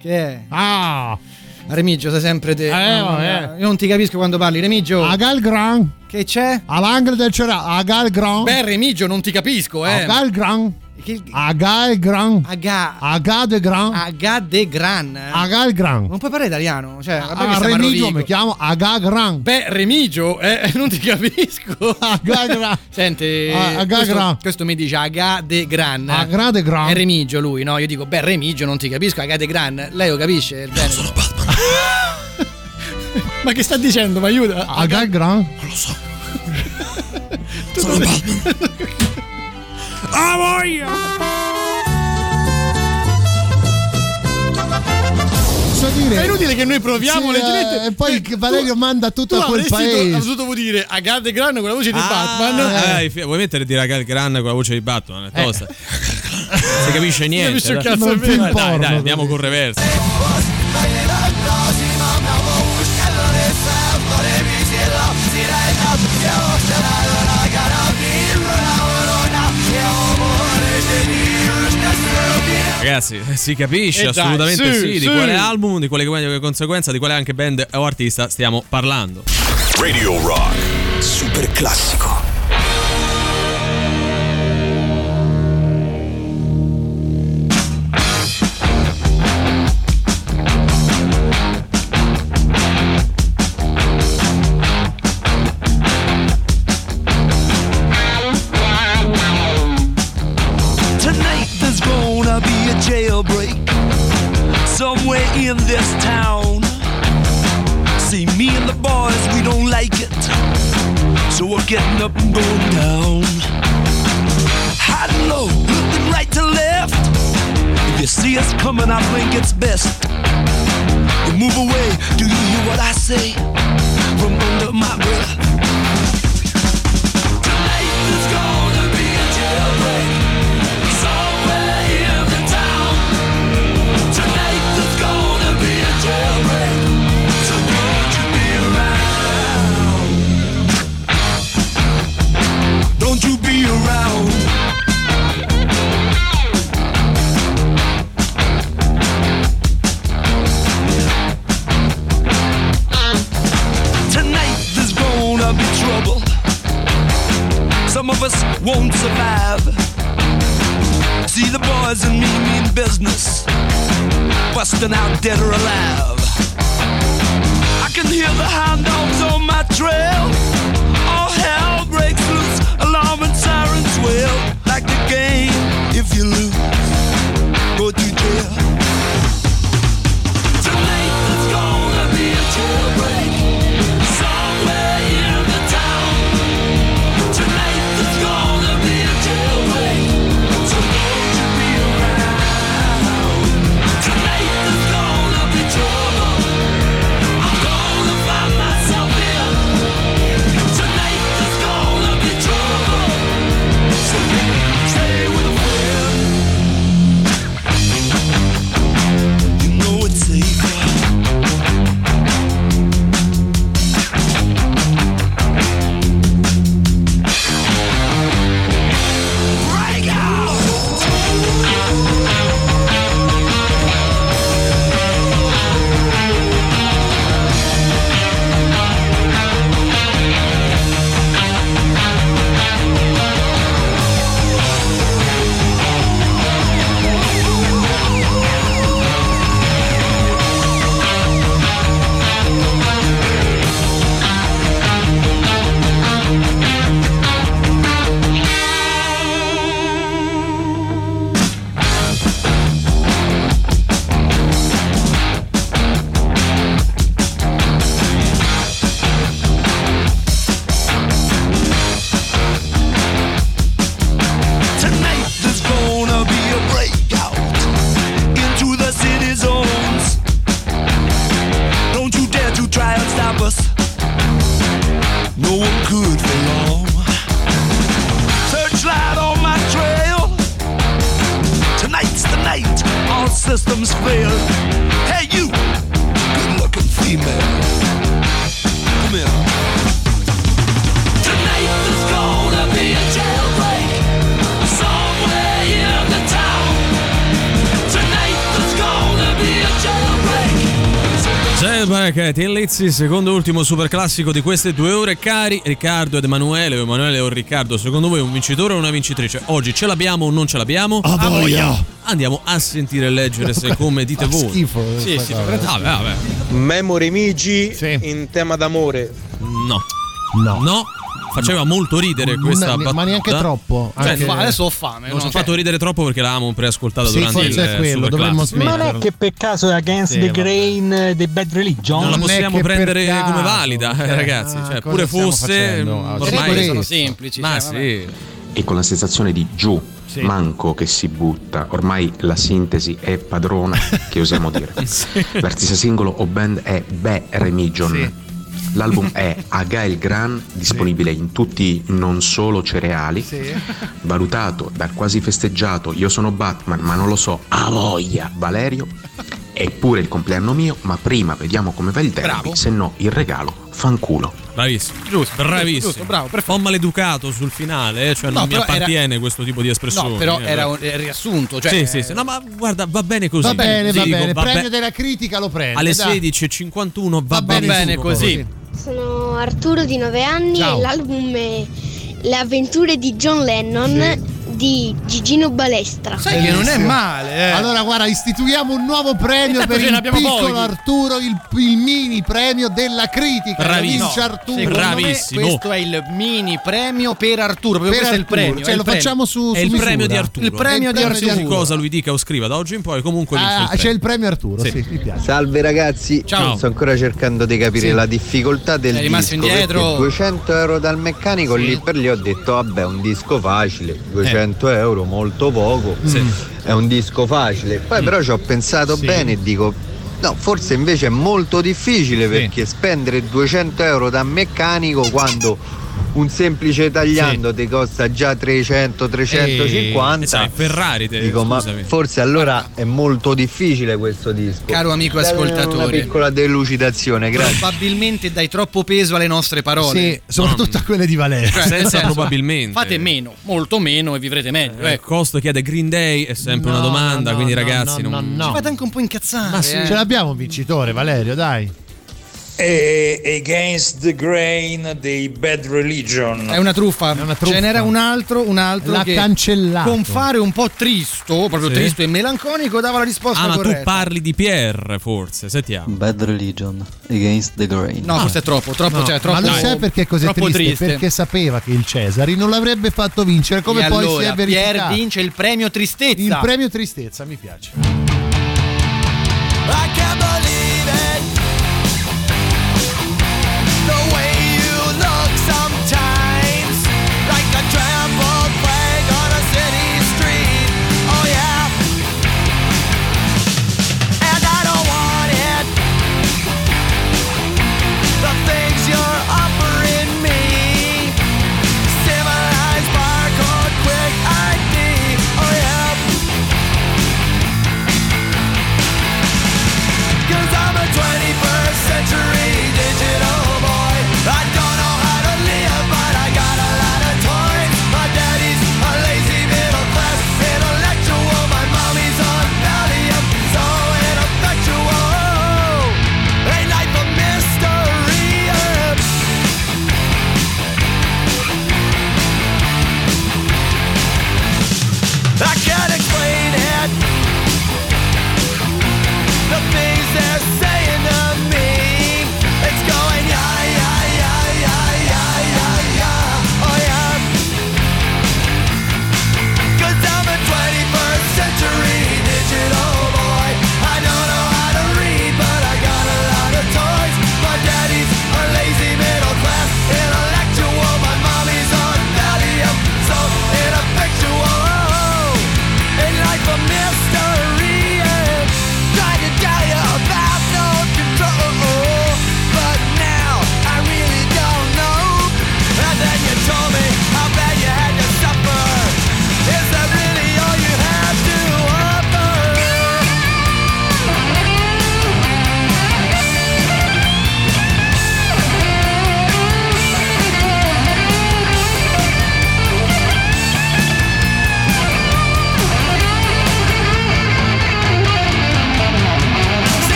Che è? Ah! Remigio, sei sempre te. Eh, vabbè. mia, Io non ti capisco quando parli, Remigio. Agal Gran. Che c'è? All'angolo del cereale. Agal Gran. Beh, Remigio, non ti capisco, eh. Agal Gran. Che- Aga e Gran. Aga. Aga de Gran. Aga de Gran. Aga il Gran. Non puoi parlare italiano? Cioè, Ah, Remigio mi chiamo Aga Gran. Beh, Remigio, eh, non ti capisco. Aga Gran. Senti, Ah, Aga questo, Gran. questo mi dice Aga de Gran. Aga de Gran. È Remigio lui, no? Io dico, beh, Remigio non ti capisco, Aga de Gran. Lei lo capisce? Il genere. sono Batman. Ma che sta dicendo? Mi aiuta? Aga il Gran. Non lo so. Sono Batman. Ah, voglia! Posso dire? È inutile che noi proviamo Sì, leggermente. eh, E poi che Valerio manda tutto tu a quel paese. do- dovuto dire Aga de Gran con la voce di Batman. Eh, fi- vuoi mettere di raga Gran con la voce di Batman? È tosta. Non si capisce niente. capisce un dai. cazzo Dai, dai, dai, andiamo con reverso. Ragazzi, si capisce Eh dai, assolutamente sì, sì, di quale album, di quale conseguenza, di quale anche band o artista stiamo parlando. Radio Rock. Super classico. Dead or alive. Lizzy, secondo e ultimo super classico di queste due ore. Cari Riccardo ed Emanuele, o Emanuele o Riccardo, secondo voi un vincitore o una vincitrice? Oggi ce l'abbiamo o non ce l'abbiamo? A voglia! Andiamo a sentire e leggere se come dite voi. schifo. Sì, sì, vabbè, vabbè. Memory Migi in tema d'amore. No. No. No. Faceva molto ridere questa Ma- ma battuta. neanche troppo, Cioè, anche- Adesso ho fame. Non no? ci ho fatto ridere troppo perché l'avevamo preascoltata Sì, durante forse il è quello, dovremmo smettere. Non è che per caso è Against Sì, the. Grain dei Bad Religion? Non la Non possiamo prendere come valida, eh, cioè, ragazzi. ah, Cioè, cosa pure fosse. Ah, Ormai sono semplici. Ma cioè, sì. E con la sensazione di giù, manco che si butta, ormai la sintesi è padrona, che osiamo dire. L'artista singolo o band è Be Remigion. L'album è Agail Gran, disponibile in tutti non solo cereali, valutato dal quasi festeggiato Io sono Batman, ma non lo so, a voglia Valerio. È pure il compleanno mio, ma prima vediamo come va il derby, se no il regalo fanculo. Bravissimo. Giusto, Bravissimo. giusto, bravo, perfetto. Un po' maleducato sul finale, eh, cioè No, non mi però era- appartiene questo tipo di espressione. No, però eh, era un riassunto. Cioè, sì, sì, sì. No, ma guarda, va bene così. Va bene, va dico, bene. va Premio be- della critica lo prende. alle dai. 16.51 va, Va bene tutto. così. Sono Arturo di 9 anni Ciao. e l'album è Le avventure di John Lennon di Gigino Balestra. Sai che non è male. Eh. Allora, guarda, istituiamo un nuovo premio per il piccolo pochi. Arturo, il, il mini premio della critica. Lo Bravissimo. vince Arturo. Secondo Bravissimo. me questo è il mini premio per Arturo. Per questo è il Arturo, premio. cioè è lo il premio. facciamo su, È su il misura. premio di Arturo. Il premio di Qualsiasi Arturo. cosa lui dica o scriva da oggi in poi, comunque Ah, il c'è premio. il premio Arturo, Sì. sì, mi piace. Salve ragazzi, Ciao. sto ancora cercando di capire Sì. la difficoltà del Sei rimasto disco indietro? perché 200 euro dal meccanico lì per lì ho detto vabbè un disco facile 200 euro molto poco. È un disco facile. Poi però ci ho pensato bene e dico no forse invece è molto difficile perché spendere 200 euro da meccanico quando un semplice tagliando ti costa già 300 350 Eh, sai, Ferrari te, Dico, ma scusami. forse allora è molto difficile questo disco. Caro amico Dai ascoltatore. Una piccola delucidazione, grazie. Probabilmente dai troppo peso alle nostre parole. Sì, soprattutto a quelle di Valerio. Cioè, Senza senso, probabilmente. Fate meno, molto meno e vivrete meglio. Eh, ecco. Costo chiede Green Day, è sempre No, una domanda, no, quindi no, ragazzi no, non... no, no. Ci fate anche un po' incazzare. Ma sì, eh. ce l'abbiamo un vincitore, Valerio, dai. E Against the Grain dei Bad Religion. È una truffa. una truffa. Ce n'era un altro, un altro L'ha che cancellato. con fare un po' tristo, proprio Sì. tristo e melanconico, dava la risposta Ah, ma tu corretta. parli di Pierre, forse, sentiamo. Bad Religion Against the Grain. No, forse è troppo, troppo, No, cioè, troppo. ma lo sai perché è così troppo triste? triste. Perché sapeva che il Cesari non l'avrebbe fatto vincere, come E poi allora, si è Pierre verificato. vince il premio tristezza. Il premio tristezza, mi piace. I can't believe it.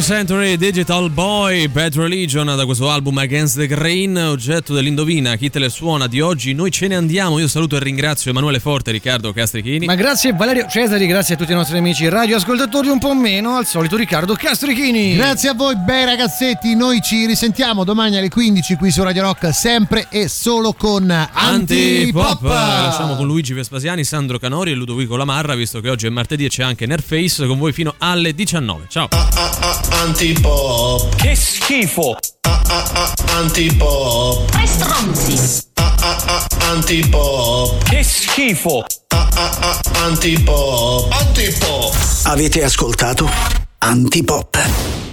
Century Digital Boy, Bad Religion da questo album Against the Grain, oggetto dell'indovina, chi te le suona di oggi. Noi ce ne andiamo, io saluto e ringrazio Emanuele Forte Riccardo Castrichini. Ma grazie Valerio Cesari, grazie a tutti i nostri amici radioascoltatori, un po' meno al solito Riccardo Castrichini. Grazie a voi, bei ragazzetti. Noi ci risentiamo domani alle 15 qui su Radio Rock, sempre e solo con Antipop. Antipop. Lasciamo con Luigi Vespasiani, Sandro Canori e Ludovico Lamarra, visto che oggi è martedì e c'è anche Nerface con voi fino alle 19. Ciao. Antipop. Che schifo. Antipop. Tre stronzi. Antipop. Che schifo. Antipop. Antipop. Avete ascoltato Antipop.